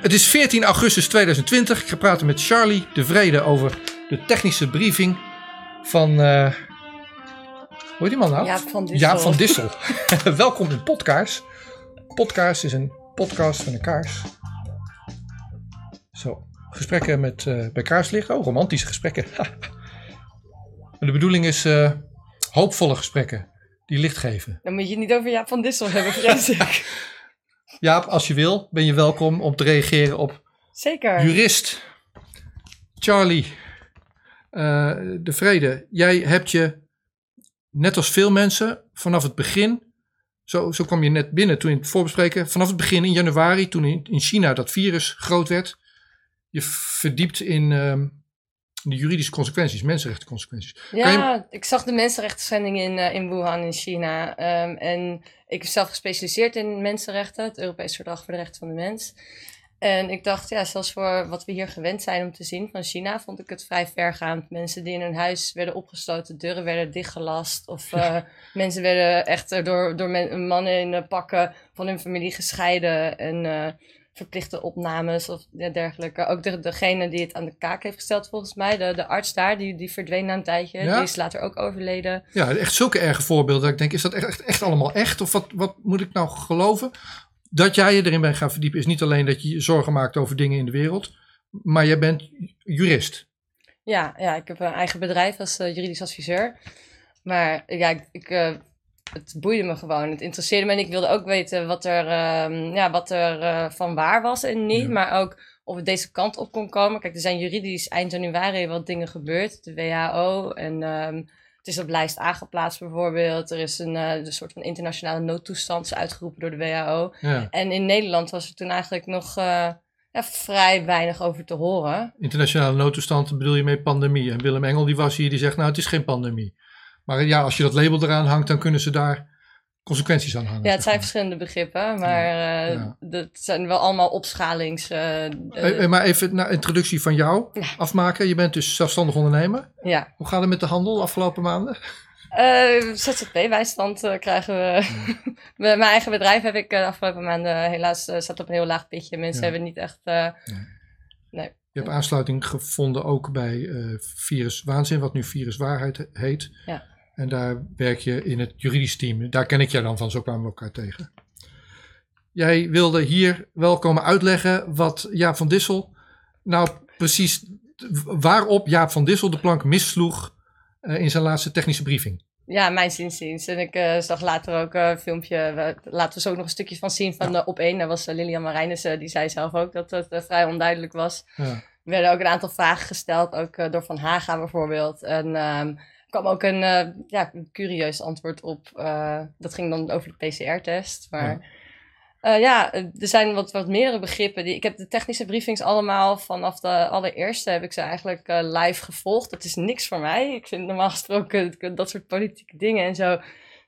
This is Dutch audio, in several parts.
Het is 14 augustus 2020. Ik ga praten met Charlie de Vrede over de technische briefing van. eh hoe heet die man nou? Jaap van Dissel. Jaap van Dissel. Welkom in Podkaars. Podkaars is een podcast van een kaars. Zo, gesprekken met, eh, bij kaarslicht. Oh, romantische gesprekken. En de bedoeling is eh, hoopvolle gesprekken die licht geven. Dan moet je het niet over Jaap van Dissel hebben, vrees ik. Jaap, als je wil, ben je welkom om te reageren op Zeker. jurist Charlie eh, de Vrede. Jij hebt je, net als veel mensen, vanaf het begin, zo, zo kwam je net binnen toen in het voorbespreken, vanaf het begin in januari, toen in, in China dat virus groot werd, je verdiept in ehm, de juridische consequenties, mensenrechtenconsequenties. Kan Ja, ik zag de mensenrechtenschendingen in, eh, in Wuhan in China. Ehm, en ik ben zelf gespecialiseerd in mensenrechten, het Europees Verdrag voor de Rechten van de Mens. En ik dacht, ja, zelfs voor wat we hier gewend zijn om te zien van China, vond ik het vrij vergaand. Mensen die in hun huis werden opgesloten, deuren werden dichtgelast. Of eh, mensen werden echt door, door men- mannen in pakken van hun familie gescheiden. En eh, verplichte opnames of dergelijke. Ook de, degene die het aan de kaak heeft gesteld, volgens mij, de, de arts daar, die, die verdween na een tijdje. Ja? Die is later ook overleden. Ja, echt zulke erge voorbeelden. Dat ik denk, is dat echt, echt, allemaal echt? Of wat, wat moet ik nou geloven? Dat jij je erin bent gaan verdiepen is niet alleen dat je je zorgen maakt over dingen in de wereld. Maar jij bent jurist. Ja, ja, ik heb een eigen bedrijf als eh, juridisch adviseur. Maar ja, ik, ik, eh, het boeide me gewoon. Het interesseerde me en ik wilde ook weten wat er, ehm, ja, wat er eh, van waar was en niet. Ja. Maar ook of het deze kant op kon komen. Kijk, er zijn juridisch eind januari wat dingen gebeurd. De WHO en ehm, het is op lijst aangeplaatst bijvoorbeeld. Er is een, eh, een soort van internationale noodtoestand uitgeroepen door de WHO. Ja. En in Nederland was er toen eigenlijk nog eh, ja, vrij weinig over te horen. Internationale noodtoestand bedoel je mee pandemie. En Willem Engel die was hier, die zegt nou het is geen pandemie. Maar ja, als je dat label eraan hangt, dan kunnen ze daar consequenties aan hangen. Ja, het zijn verschillende begrippen, maar eh, Ja. dat zijn wel allemaal opschalings... eh, eh, maar even een introductie van jou Ja. afmaken. Je bent dus zelfstandig ondernemer. ja. Hoe gaat het met de handel de afgelopen maanden? ZZP-bijstand krijgen we. Mijn eigen bedrijf heb ik de afgelopen maanden helaas staat op een heel laag pitje. Mensen hebben niet echt... eh, Je hebt aansluiting gevonden ook bij Virus Waanzin, wat nu Virus Waarheid heet. Ja. En daar werk je in het juridisch team. Daar ken ik jij dan van, zo kwamen we elkaar tegen. Jij wilde hier wel komen uitleggen wat Jaap van Dissel nou precies, waarop Jaap van Dissel de plank missloeg eh, in zijn laatste technische briefing. ja, mijn zinziens. En ik eh, zag later ook eh, een filmpje, we- laten we zo ook nog een stukje van zien van de op één. Daar was Lilian Marijnissen, die zei zelf ook dat het eh, vrij onduidelijk was. Ja. Er werden ook een aantal vragen gesteld, ook door Van Haga bijvoorbeeld. En ehm, kwam ook een, eh, ja, een curieus antwoord op. eh, dat ging dan over de PCR-test. Maar ja. ja, er zijn wat, wat meerdere begrippen. Die, ik heb de technische briefings allemaal vanaf de allereerste heb ik ze eigenlijk eh, live gevolgd. Dat is niks voor mij. Ik vind normaal gesproken dat soort politieke dingen en zo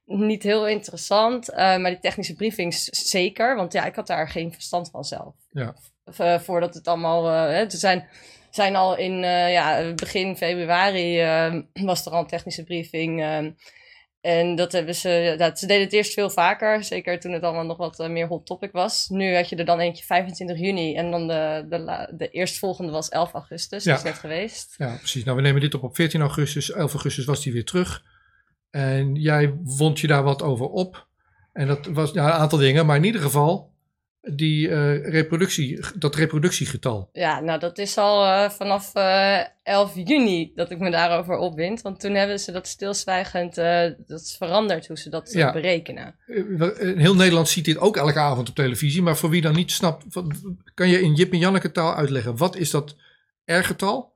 niet heel interessant. Eh, maar die technische briefings zeker, want ja, ik had daar geen verstand van zelf. Ja. Eh, voordat het allemaal. eh, hè, er zijn, zijn al in eh, ja, begin februari eh, was er al een technische briefing. eh, en dat hebben ze. Dat, ze deden het eerst veel vaker. Zeker toen het allemaal nog wat eh, meer hot topic was. Nu had je er dan eentje 25 juni. En dan de, de, de eerstvolgende was 11 augustus. Ja. Die is net geweest. Ja, precies. Nou, we nemen dit op op 14 augustus. 11 augustus was hij weer terug. En jij wond je daar wat over op. En dat was ja, een aantal dingen, maar in ieder geval die eh, reproductie, dat reproductiegetal. Ja, nou dat is al eh, vanaf eh 11 juni dat ik me daarover opwind. Want toen hebben ze dat stilzwijgend. dat is veranderd hoe ze dat Ja. berekenen. Heel Nederland ziet dit ook elke avond op televisie. Maar voor wie dan niet snapt, kan je in Jip en Janneke taal uitleggen. Wat is dat R-getal?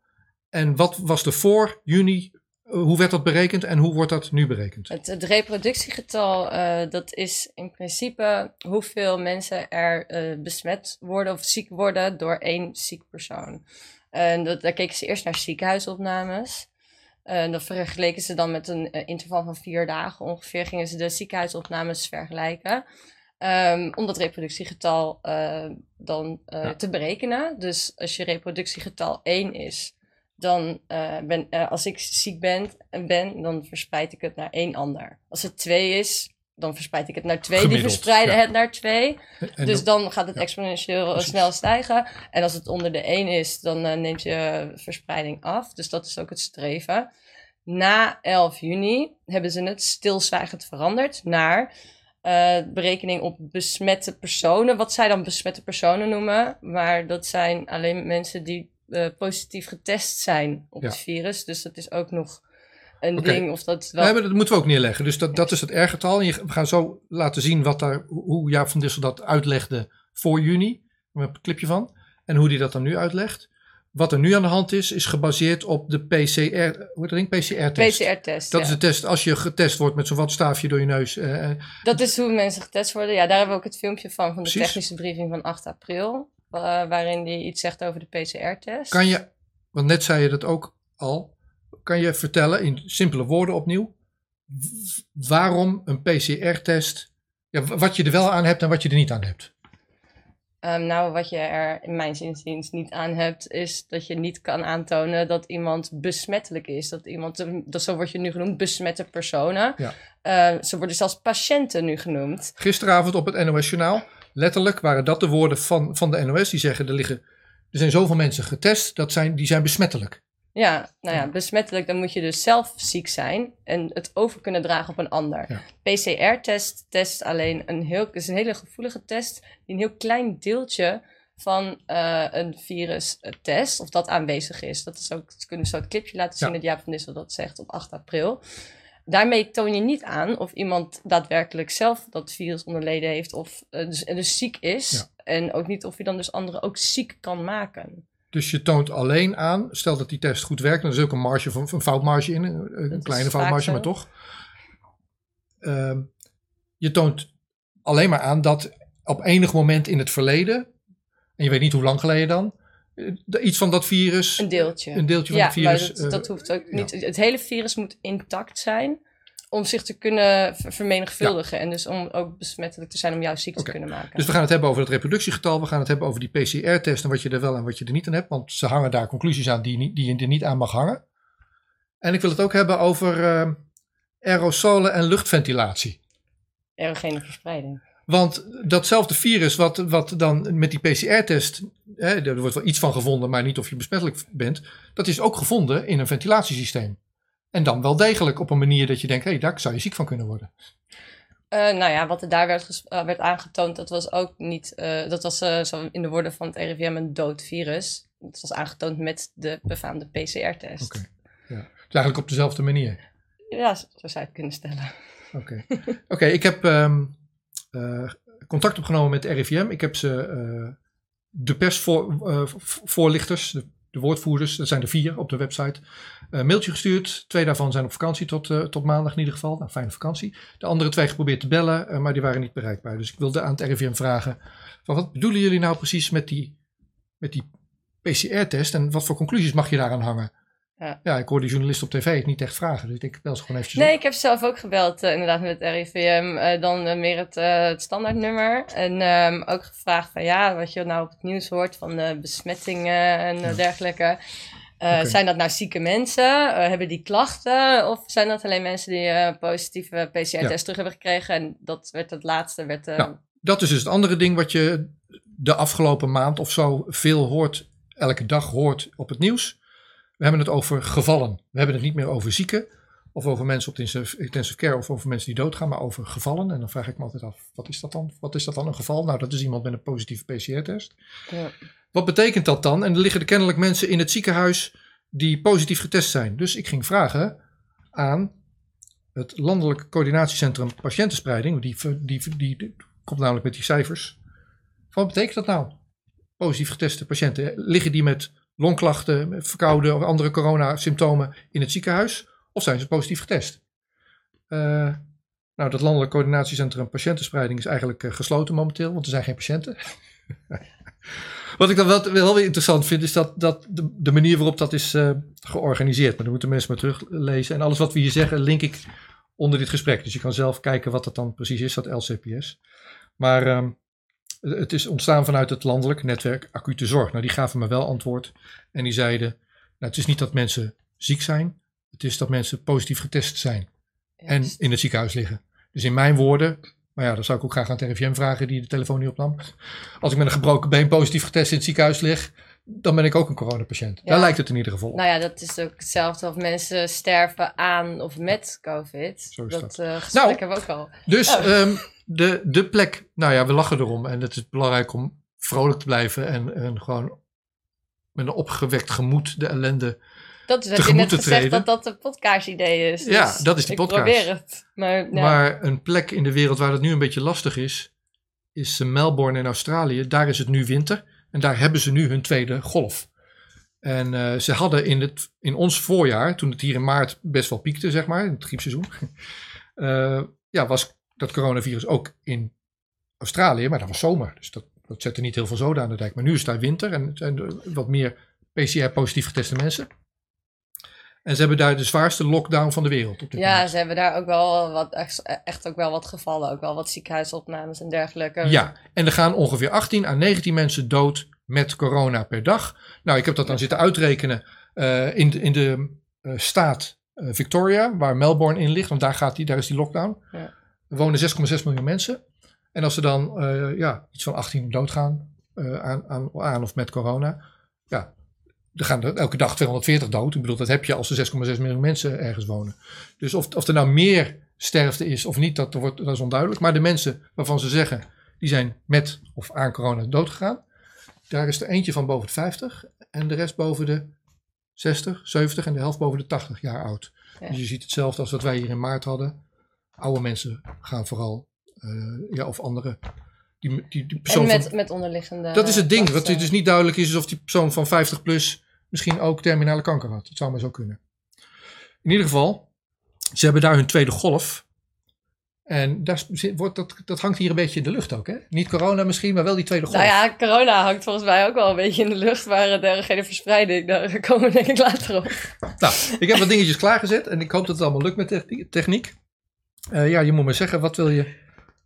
En wat was er voor juni? Hoe werd dat berekend en hoe wordt dat nu berekend? Het, het reproductiegetal, eh, dat is in principe hoeveel mensen er eh, besmet worden of ziek worden door één ziek persoon. En dat, daar keken ze eerst naar ziekenhuisopnames. En dat vergeleken ze dan met een eh, interval van vier dagen ongeveer. Gingen ze de ziekenhuisopnames vergelijken. Ehm, om dat reproductiegetal dan Ja. te berekenen. Dus als je reproductiegetal 1 is, dan eh, ben, eh, als ik ziek ben, ben, dan verspreid ik het naar één ander. Als het 2 is, dan verspreid ik het naar twee. Gemiddeld, die verspreiden ja. het naar twee. En dus dan- gaat het ja, exponentieel eh, snel stijgen. En als het onder de 1 is, dan eh, neemt je verspreiding af. Dus dat is ook het streven. Na 11 juni hebben ze het stilzwijgend veranderd naar berekening op besmette personen. Wat zij dan besmette personen noemen. Maar dat zijn alleen mensen die eh, positief getest zijn op Ja. het virus. Dus dat is ook nog een ding of dat wel... Nee, maar dat moeten we ook neerleggen. Dus dat, dat is het R-getal. En je- we gaan zo laten zien wat daar, hoe Jaap van Dissel dat uitlegde voor juni. We hebben een clipje van. En hoe hij dat dan nu uitlegt. Wat er nu aan de hand is, is gebaseerd op de PCR, hoe heet dat? PCR-test. PCR-test. Dat ja. is de test als je getest wordt met zo'n watstaafje door je neus. eh, eh, Dat is hoe mensen getest worden. Ja, daar hebben we ook het filmpje van, van de Precies. technische briefing van 8 april. Wa- waarin hij iets zegt over de PCR-test. kan je, want net zei je dat ook al, kan je vertellen in simpele woorden opnieuw, waarom een PCR-test, ja, wat je er wel aan hebt en wat je er niet aan hebt. Ehm, nou, wat je er in mijn zinziens niet aan hebt, is dat je niet kan aantonen dat iemand besmettelijk is. Dat iemand, dat, zo word je nu genoemd, besmette personen. Ja. Eh, ze worden zelfs patiënten nu genoemd. Gisteravond op het NOS-journaal, letterlijk waren dat de woorden van, van de NOS, die zeggen er liggen, er zijn zoveel mensen getest, dat zijn, die zijn besmettelijk. Ja, nou ja, besmettelijk, dan moet je dus zelf ziek zijn en het over kunnen dragen op een ander. Ja. PCR-test test alleen een heel, is een hele gevoelige test die een heel klein deeltje van eh, een virus eh, test, of dat aanwezig is. Dat is ook, kunnen zo het clipje laten zien Ja. dat Jaap van Dissel dat zegt op 8 april. Daarmee toon je niet aan of iemand daadwerkelijk zelf dat virus onderleden heeft of eh, dus, dus ziek is. Ja. En ook niet of je dan dus anderen ook ziek kan maken. Dus je toont alleen aan, stel dat die test goed werkt, dan is er ook een marge van een foutmarge in, een, kleine foutmarge, maar toch. Ehm, je toont alleen maar aan dat op enig moment in het verleden, en je weet niet hoe lang geleden dan, iets van dat virus, Een deeltje. een deeltje van ja, het virus. maar dat, eh, dat hoeft ook niet. Het hele virus moet intact zijn om zich te kunnen ver- vermenigvuldigen. En dus om ook besmettelijk te zijn om jou ziek Oké. te kunnen maken. Dus we gaan het hebben over het reproductiegetal, we gaan het hebben over die PCR-test en wat je er wel en wat je er niet aan hebt, want ze hangen daar conclusies aan die, die je er niet aan mag hangen. En ik wil het ook hebben over eh, aerosolen en luchtventilatie. Erogene verspreiding. Want datzelfde virus wat, wat dan met die PCR-test, er wordt wel iets van gevonden, maar niet of je besmettelijk bent, dat is ook gevonden in een ventilatiesysteem. En dan wel degelijk op een manier dat je denkt, hé, hey, daar zou je ziek van kunnen worden. Eh, nou ja, wat er daar werd, eh, werd aangetoond, dat was ook niet, eh, dat was zo in de woorden van het RIVM een dood virus. Dat was aangetoond met de befaamde PCR-test. Oké. Ja. Dus eigenlijk op dezelfde manier. Ja, zo zo zou je het kunnen stellen. Oké, Oké, ik heb ehm, eh, contact opgenomen met de RIVM. Ik heb ze eh, de persvoorlichters, de, de woordvoerders, dat zijn er vier op de website, een mailtje gestuurd. Twee daarvan zijn op vakantie tot, eh, tot maandag in ieder geval. Nou, fijne vakantie. De andere twee geprobeerd te bellen, eh, maar die waren niet bereikbaar. Dus ik wilde aan het RIVM vragen, van wat bedoelen jullie nou precies met die, met die PCR-test en wat voor conclusies mag je daaraan hangen? Ja. ja, ik hoor die journalist op tv het niet echt vragen, dus ik bel ze gewoon eventjes op. Nee, ik heb zelf ook gebeld, eh, inderdaad, met het RIVM. eh, dan eh, meer het, het standaardnummer. En ehm, ook gevraagd van ja, wat je nou op het nieuws hoort van eh, besmettingen en Ja. dergelijke. Zijn dat nou zieke mensen? Hebben die klachten? Of zijn dat alleen mensen die positieve PCR-test Ja. terug hebben gekregen? En dat werd het laatste. Werd, Nou, dat is dus het andere ding wat je de afgelopen maand of zo veel hoort, elke dag hoort op het nieuws. We hebben het over gevallen. We hebben het niet meer over zieken of over mensen op de intensive, intensive care of over mensen die doodgaan, maar over gevallen. En dan vraag ik me altijd af, wat is dat dan? Wat is dat dan, een geval? Nou, dat is iemand met een positieve PCR-test. ja. Wat betekent dat dan? En er liggen er kennelijk mensen in het ziekenhuis die positief getest zijn. Dus ik ging vragen aan het Landelijk Coördinatiecentrum Patiëntenspreiding. Die, die, die, die komt namelijk met die cijfers. Wat betekent dat nou? Positief geteste patiënten. Liggen die met longklachten, verkouden of andere coronasymptomen in het ziekenhuis? Of zijn ze positief getest? Eh, nou, dat Landelijk Coördinatiecentrum Patiëntenspreiding is eigenlijk eh, gesloten momenteel, want er zijn geen patiënten. Wat ik dan wel, wel weer interessant vind, is dat, dat de, de manier waarop dat is eh, georganiseerd. Maar dan moeten mensen maar teruglezen. En alles wat we hier zeggen, link ik onder dit gesprek. Dus je kan zelf kijken wat dat dan precies is, dat LCPS. Maar ehm, het is ontstaan vanuit het landelijk netwerk acute zorg. Nou, die gaven me wel antwoord. En die zeiden, nou, het is niet dat mensen ziek zijn. Het is dat mensen positief getest zijn. En Juist. in het ziekenhuis liggen. Dus in mijn woorden, maar ja, dat zou ik ook graag aan het RIVM vragen die de telefoon niet opnam. Als ik met een gebroken been positief getest in het ziekenhuis lig, dan ben ik ook een coronapatiënt. Ja. Daar lijkt het in ieder geval op. Nou ja, dat is ook hetzelfde of mensen sterven aan of met COVID. Zo is dat dat. eh, gesprek Nou, hebben we ook al. Dus Oh. ehm, de, de plek, nou ja, we lachen erom. En het is belangrijk om vrolijk te blijven en, en gewoon met een opgewekt gemoed de ellende. Dat is wat je net gezegd treden. dat dat de podcast-idee is. Ja, Dus dat is die ik podcast. probeer het. Maar, ja. Maar een plek in de wereld waar het nu een beetje lastig is, is Melbourne in Australië. Daar is het nu winter en daar hebben ze nu hun tweede golf. En eh, ze hadden in, het, in ons voorjaar, toen het hier in maart best wel piekte, zeg maar, in het griepseizoen, eh, ja, was dat coronavirus ook in Australië, maar dat was zomer. Dus dat, dat zette niet heel veel zoden aan de dijk. Maar nu is daar winter en zijn wat meer PCR-positief geteste mensen. En ze hebben daar de zwaarste lockdown van de wereld op dit ja, moment. ze hebben daar ook wel wat, echt, echt ook wel wat gevallen. Ook wel wat ziekenhuisopnames en dergelijke. Ja, en er gaan ongeveer 18 à 19 mensen dood met corona per dag. Nou, ik heb dat dan zitten uitrekenen eh, in de, in de eh, staat eh, Victoria, waar Melbourne in ligt, want daar, gaat die, daar is die lockdown. Ja. Er wonen 6,6 miljoen mensen. En als er dan eh, ja, iets van 18 doodgaan eh, aan, aan, aan of met corona, ja, er gaan er elke dag 240 dood. Ik bedoel, dat heb je als er 6,6 miljoen mensen ergens wonen. Dus of, of er nou meer sterfte is of niet, dat, wordt, dat is onduidelijk. Maar de mensen waarvan ze zeggen, die zijn met of aan corona doodgegaan. Daar is er eentje van boven de 50 en de rest boven de 60, 70 en de helft boven de 80 jaar oud. Ja. Dus je ziet hetzelfde als wat wij hier in maart hadden. Oude mensen gaan vooral, eh, ja, of andere. Die, die, die persoon en met, van, met onderliggende... dat is het ding. Wat dus niet duidelijk is, is of die persoon van 50 plus misschien ook terminale kanker had. Het zou maar zo kunnen. In ieder geval, ze hebben daar hun tweede golf. En daar wordt dat, dat hangt hier een beetje in de lucht ook. Hè? Niet corona misschien, maar wel die tweede golf. Nou ja, corona hangt volgens mij ook wel een beetje in de lucht. Maar eh, dergelijke verspreiding, daar komen we denk ik later op. Nou, ik heb wat dingetjes klaargezet en ik hoop dat het allemaal lukt met techni- techniek. Eh, ja, je moet maar zeggen, wat wil je...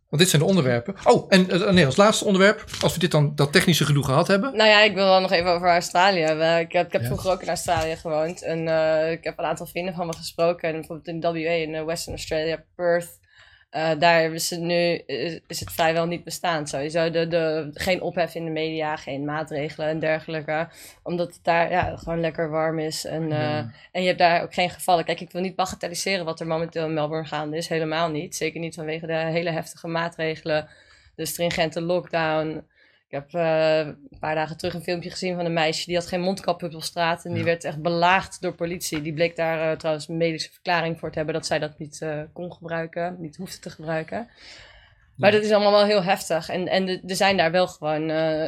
Want dit zijn de onderwerpen. Oh, en eh, nee, als laatste onderwerp, als we dit dan, dat technische gedoe gehad hebben. Nou ja, ik wil wel nog even over Australië. Ik heb, ik heb Ja. vroeger ook in Australië gewoond. En eh, ik heb een aantal vrienden van me gesproken. En bijvoorbeeld in WA, in eh, Western Australia, Perth. Eh, daar hebben ze nu, is, is het vrijwel niet bestaan. Sowieso de, de, geen ophef in de media, geen maatregelen en dergelijke. Omdat het daar ja, gewoon lekker warm is. En, eh, Ja. en je hebt daar ook geen gevallen. Kijk, ik wil niet bagatelliseren wat er momenteel in Melbourne gaande is. Helemaal niet. Zeker niet vanwege de hele heftige maatregelen. De stringente lockdown. Ik heb eh, een paar dagen terug een filmpje gezien van een meisje die had geen mondkap op straat. En die Ja. werd echt belaagd door politie. Die bleek daar eh, trouwens een medische verklaring voor te hebben dat zij dat niet eh, kon gebruiken, niet hoefde te gebruiken. Maar dat is allemaal wel heel heftig. En, en er zijn daar wel gewoon.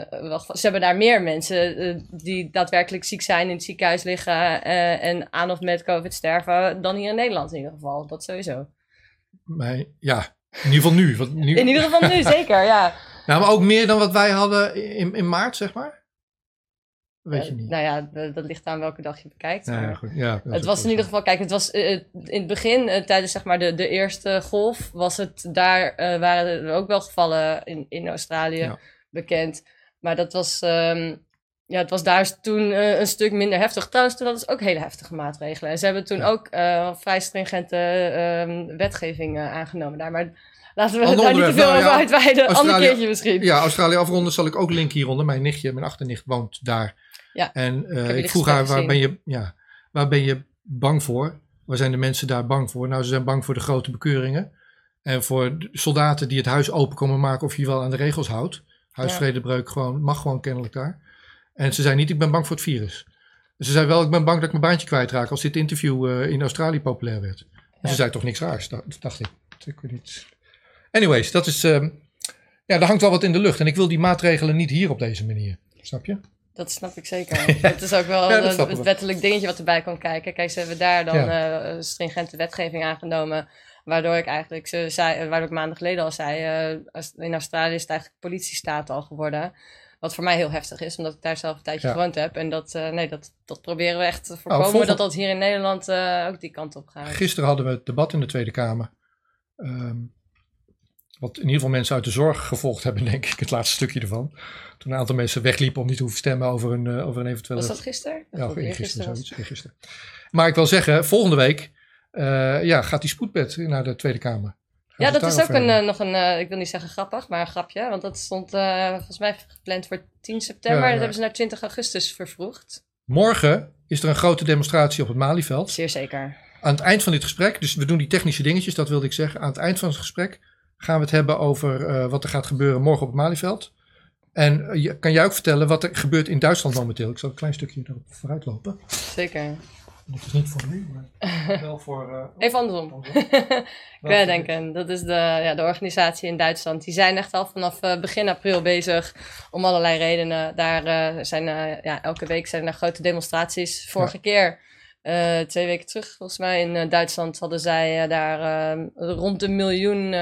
wel, ze hebben daar meer mensen die daadwerkelijk ziek zijn, in het ziekenhuis liggen. en aan of met COVID sterven. dan hier in Nederland in ieder geval. Dat sowieso. Maar ja, in ieder geval nu. Want nu In ieder geval nu, zeker, ja. Ja, maar ook meer dan wat wij hadden in, in maart, zeg maar? Weet je Eh, niet. Nou ja, dat ligt aan welke dag je bekijkt. Nou ja, goed. Ja, Het was in ieder geval, kijk, het was eh, in het begin, eh, tijdens zeg maar de, de eerste golf, was het daar, eh, waren er ook wel gevallen in, in Australië bekend. Maar dat was, ehm, ja, het was daar toen eh, een stuk minder heftig. Trouwens, toen hadden ze ook hele heftige maatregelen. En ze hebben toen ook eh, vrij stringente ehm, wetgeving eh, aangenomen daar. Maar laten we daar niet te veel onderwerp. over Nou ja, uitweiden. Ander keertje misschien. Ja, Australië afronden zal ik ook linken hieronder. Mijn nichtje, mijn achternicht woont daar. Ja, En eh, ik vroeg haar, waar ben, je, ja, waar ben je bang voor? Waar zijn de mensen daar bang voor? Nou, ze zijn bang voor de grote bekeuringen. En voor soldaten die het huis open komen maken of je wel aan de regels houdt. Huisvredebreuk gewoon, mag gewoon kennelijk daar. En ze zei niet, ik ben bang voor het virus. Ze zei wel, ik ben bang dat ik mijn baantje kwijtraak als dit interview eh, in Australië populair werd. En Ja. ze zei toch niks raars, dacht, dacht ik. ik weet niet. Anyways, dat is, ehm, ja, er hangt wel wat in de lucht. En ik wil die maatregelen niet hier op deze manier. Snap je? Dat snap ik zeker. Dat is ook wel Ja, een- het wettelijk dingetje wat erbij kan kijken. Kijk, ze hebben daar dan Ja. eh, stringente wetgeving aangenomen. Waardoor ik eigenlijk, ze zei, waardoor ik maanden geleden al zei, eh, in Australië is het eigenlijk politiestaat al geworden. Wat voor mij heel heftig is, omdat ik daar zelf een tijdje Ja. gewoond heb. En dat, eh, nee, dat, dat proberen we echt te voorkomen, Nou, volgend- dat dat hier in Nederland ook die kant op gaat. Gisteren hadden we het debat in de Tweede Kamer. Ehm, wat in ieder geval mensen uit de zorg gevolgd hebben, denk ik, het laatste stukje ervan. Toen een aantal mensen wegliepen om niet te hoeven stemmen over een, eh, over een eventuele... Was dat gisteren? Ja, of eergisteren, zoiets. Eergisteren. Maar ik wil zeggen, volgende week eh, ja, gaat die spoedbed naar de Tweede Kamer. Gaan Ja, dat is ook een, eh, nog een, ik wil niet zeggen grappig, maar een grapje. Want dat stond volgens mij gepland voor 10 september. Ja, ja. Dat hebben ze naar 20 augustus vervroegd. Morgen is er een grote demonstratie op het Malieveld. Zeer zeker. Aan het eind van dit gesprek, dus we doen die technische dingetjes, dat wilde ik zeggen. Aan het eind van het gesprek gaan we het hebben over eh, wat er gaat gebeuren morgen op het Malieveld. En eh, kan jij ook vertellen wat er gebeurt in Duitsland momenteel? Ik zal een klein stukje erop vooruit lopen. Zeker. Dat is niet voor nu, maar wel voor... eh, Even andersom. Querdenken, dat is de, ja, de organisatie in Duitsland. Die zijn echt al vanaf begin april bezig om allerlei redenen. Daar zijn ja, elke week zijn er grote demonstraties. Vorige keer, eh, twee weken terug volgens mij in eh, Duitsland, hadden zij eh, daar rond een miljoen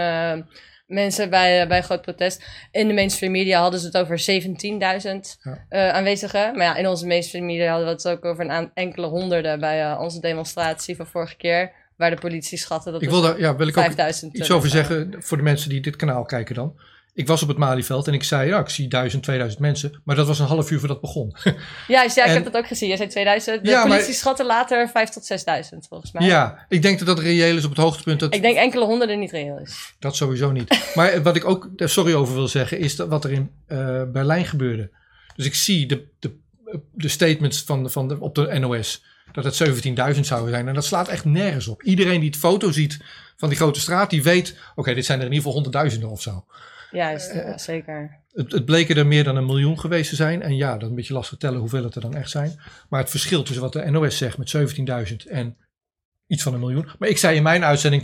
mensen bij, bij een groot protest. In de mainstream media hadden ze het over 17.000 Ja. eh, aanwezigen. Maar ja, in onze mainstream media hadden we het ook over een enkele honderden bij onze demonstratie van vorige keer. Waar de politie schatte dat Ik er wil daar, ja, wil ik ook 5000 iets over zeggen voor de mensen die dit kanaal kijken dan. Ik was op het Malieveld en ik zei, ja, ik zie 1000, 2000 mensen. Maar dat was een half uur voordat het begon. Juist, ja, ik heb dat ook gezien. Jij zei 2000. De Ja, maar- politie schatte later 5 tot 6000 volgens mij. ja, ik denk dat dat reëel is op het hoogtepunt. Dat, Ik denk enkele honderden niet reëel is. Dat sowieso niet. Maar wat ik ook sorry over wil zeggen, is dat wat er in eh, Berlijn gebeurde. Dus ik zie de, de, de statements van de, van de, op de NOS dat het 17.000 zouden zijn. En dat slaat echt nergens op. Iedereen die het foto ziet van die grote straat, die weet, oké, dit zijn er in ieder geval honderdduizenden of zo. Juist, Eh, ja, zeker. Het, het bleken er meer dan een miljoen geweest te zijn. En ja, dat is een beetje lastig tellen hoeveel het er dan echt zijn. Maar het verschil tussen wat de NOS zegt met 17.000 en iets van een miljoen. Maar ik zei in mijn uitzending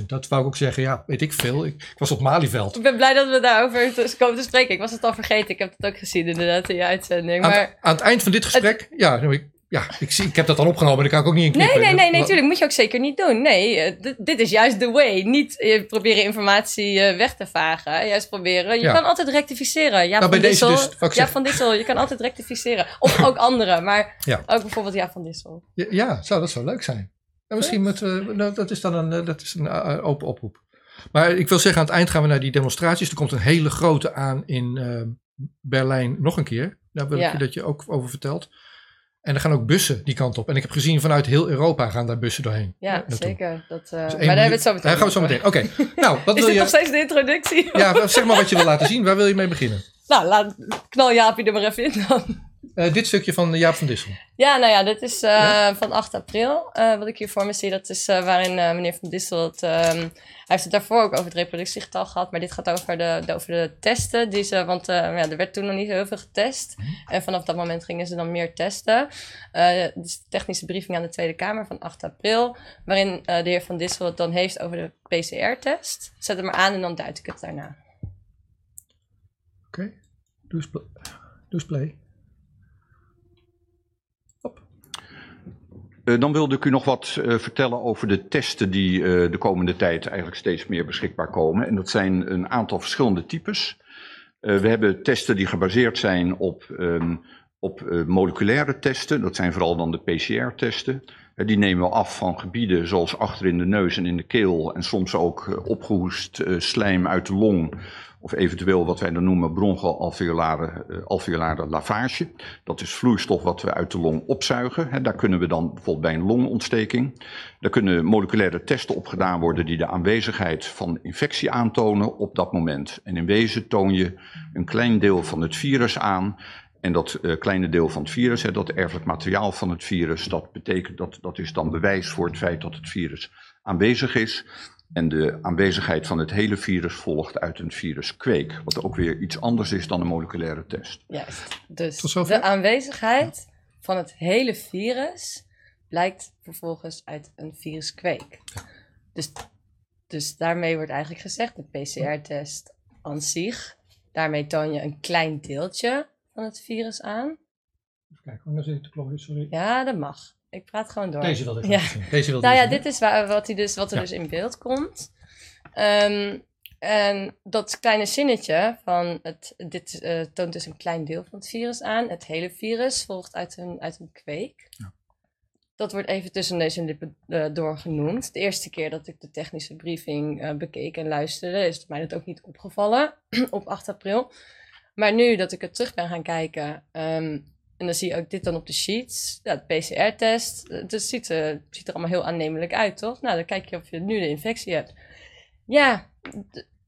200.000. Dat wou ik ook zeggen, ja, weet ik veel. Ik, ik was op Malieveld. Ik ben blij dat we daarover te- komen te spreken. Ik was het al vergeten. Ik heb het ook gezien inderdaad in je uitzending. Aan, Maar het- aan het eind van dit gesprek, ja, nou, ik, ja ik, zie, ik heb dat dan opgenomen. Daar kan ik ook niet in Nee, knippen. nee, nee, nee, Wat- natuurlijk. Moet je ook zeker niet doen. Nee, eh, dit- is juist de way. Niet eh, proberen informatie eh, weg te vagen. Juist proberen. Je Ja. kan altijd rectificeren. Ja, Nou, van Dissel, dus, ja, zeg. van Dissel. Je kan altijd rectificeren. Of ook anderen. Maar Ja. ook bijvoorbeeld Ja van Dissel. Ja, ja, zou, dat zou leuk zijn. En misschien met, nou, dat is dan een, dat is een open oproep. Maar ik wil zeggen, aan het eind gaan we naar die demonstraties. Er komt een hele grote aan in Berlijn nog een keer. Daar wil ik je dat je ook over vertelt. En er gaan ook bussen die kant op. En ik heb gezien vanuit heel Europa gaan daar bussen doorheen. Ja, naartoe. zeker. Dat, eh, Dus maar daar hebben we het zo meteen Daar gaan we zo meteen. Oké, nou, wat Is wil dit je... nog steeds de introductie? Ja, zeg maar wat je wil laten zien. Waar wil je mee beginnen? Nou, laat, knal Jaapie er maar even in dan. Eh, dit stukje van Jaap van Dissel. Ja, nou ja, dit is eh, Ja? van 8 april. eh, wat ik hier voor me zie, dat is waarin meneer Van Dissel... Het, ehm, hij heeft het daarvoor ook over het reproductiegetal gehad. Maar dit gaat over de, de- over de testen. Die ze, want ja, er werd toen nog niet heel veel getest. En vanaf dat moment gingen ze dan meer testen. Is de technische briefing aan de Tweede Kamer van 8 april. Waarin de heer Van Dissel het dan heeft over de PCR-test. Zet hem maar aan en dan duid ik het daarna. Oké, pl- doe eens play. Hop. Eh, Dan wilde ik u nog wat eh, vertellen over de testen die eh, de komende tijd eigenlijk steeds meer beschikbaar komen. En dat zijn een aantal verschillende types. Eh, we hebben testen die gebaseerd zijn op, ehm, op eh, moleculaire testen. Dat zijn vooral dan de PCR-testen. Eh, die nemen we af van gebieden zoals achter in de neus en in de keel. En soms ook eh, opgehoest eh, slijm uit de long. Of eventueel wat wij dan noemen bronchoalveolare eh, alveolare lavage. Dat is vloeistof wat we uit de long opzuigen. Daar kunnen we dan bijvoorbeeld bij een longontsteking. Daar kunnen moleculaire testen op gedaan worden die de aanwezigheid van infectie aantonen op dat moment. En in wezen toon je een klein deel van het virus aan. En dat eh, kleine deel van het virus, dat erfelijk materiaal van het virus, dat betekent dat dat is dan bewijs voor het feit dat het virus aanwezig is. En de aanwezigheid van het hele virus volgt uit een viruskweek, wat ook weer iets anders is dan een moleculaire test. Juist. Dus de aanwezigheid van het hele virus blijkt vervolgens uit een viruskweek. Dus, dus daarmee wordt eigenlijk gezegd, de PCR-test aan zich, daarmee toon je een klein deeltje van het virus aan. Even kijken, oh, dan zit ik te sorry. Ja, dat mag. Ik praat gewoon door. Deze wilde ik Ja. laten zien. Deze wilde Nou ja, dit is waar, wat, hij dus, wat er Ja. dus in beeld komt. Ehm, en dat kleine zinnetje van het, dit eh, toont dus een klein deel van het virus aan. Het hele virus volgt uit een, uit een kweek. Ja. Dat wordt even tussen en lippen eh, doorgenoemd. De eerste keer dat ik de technische briefing eh, bekeek en luisterde, is mij dat ook niet opgevallen op 8 april. Maar nu dat ik het terug ben gaan kijken, ehm, en dan zie je ook dit dan op de sheets. Ja, de PCR-test. Het ziet, er- ziet er allemaal heel aannemelijk uit, toch? Nou, dan kijk je of je nu de infectie hebt. Ja,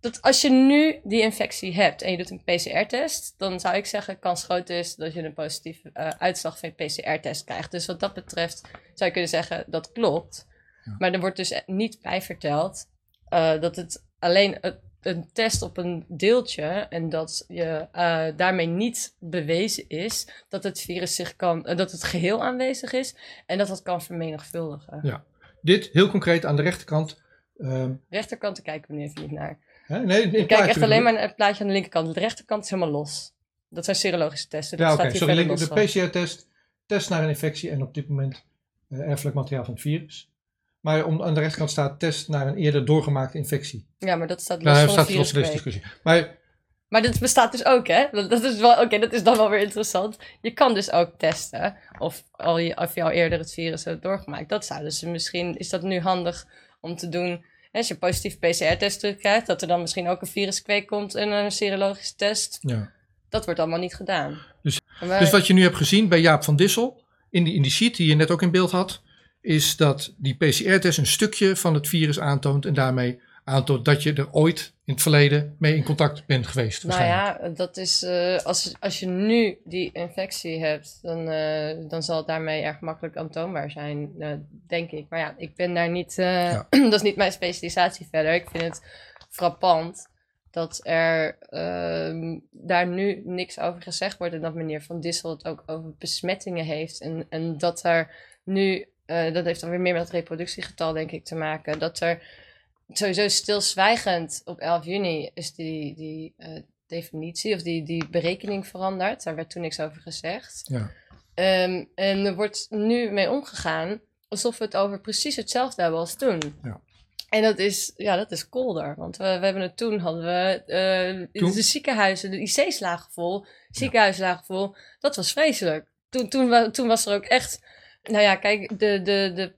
dat als je nu die infectie hebt en je doet een PCR-test, dan zou ik zeggen, kans groot is dat je een positieve eh, uitslag van je PCR-test krijgt. Dus wat dat betreft zou je kunnen zeggen, dat klopt. Ja. Maar er wordt dus niet bij verteld eh, dat het alleen een- een test op een deeltje en dat je eh, daarmee niet bewezen is dat het virus zich kan, eh, dat het geheel aanwezig is en dat dat kan vermenigvuldigen. Ja. Dit heel concreet aan de rechterkant. ehm, Rechterkant, te kijken we nu even niet naar. hè, nee, Ik kijk echt alleen maar naar het plaatje aan de linkerkant. De rechterkant is helemaal los. Dat zijn serologische testen. Dat Ja, oké. Sorry, los de. PCR-test. Test naar een infectie en op dit moment eh, erfelijk materiaal van het virus. Maar om, aan de rechterkant staat test naar een eerder doorgemaakte infectie. Ja, maar dat staat los Nou, van staat los deze discussie. Maar Maar dit bestaat dus ook, hè? Dat dat is wel, oké, dat is dan wel weer interessant. Je kan dus ook testen of, al je, of je al eerder het virus hebt doorgemaakt. Dat zouden ze misschien, is dat nu handig om te doen. Als je positief PCR-test terugkrijgt, dat er dan misschien ook een viruskweek komt en een serologische test. ja. Dat wordt allemaal niet gedaan. Dus- Maar- Dus wat je nu hebt gezien bij Jaap van Dissel, in die, in die sheet die je net ook in beeld had, is dat die PCR-test een stukje van het virus aantoont en daarmee aantoont dat je er ooit in het verleden mee in contact bent geweest. Nou ja, dat is als, als je nu die infectie hebt, dan, eh, dan zal het daarmee erg makkelijk aantoonbaar zijn, eh, denk ik. Maar ja, ik ben daar niet, eh, Ja. dat is niet mijn specialisatie verder. Ik vind het frappant dat er ehm, daar nu niks over gezegd wordt en dat meneer Van Dissel het ook over besmettingen heeft. En, en dat er nu, eh, dat heeft dan weer meer met het reproductiegetal denk ik te maken, dat er sowieso stilzwijgend op 11 juni is die, die eh, definitie of die, die berekening veranderd. Daar werd toen niks over gezegd. Ja. Ehm, en er wordt nu mee omgegaan alsof we het over precies hetzelfde hebben als toen. Ja. En dat is, ja, dat is kolder. Want we, we hebben het toen, hadden we Toen? de ziekenhuizen, de IC's lagen vol, ziekenhuizen lagen vol. Dat was vreselijk. Toen, toen, toen was er ook echt, nou ja, kijk, de, de, de,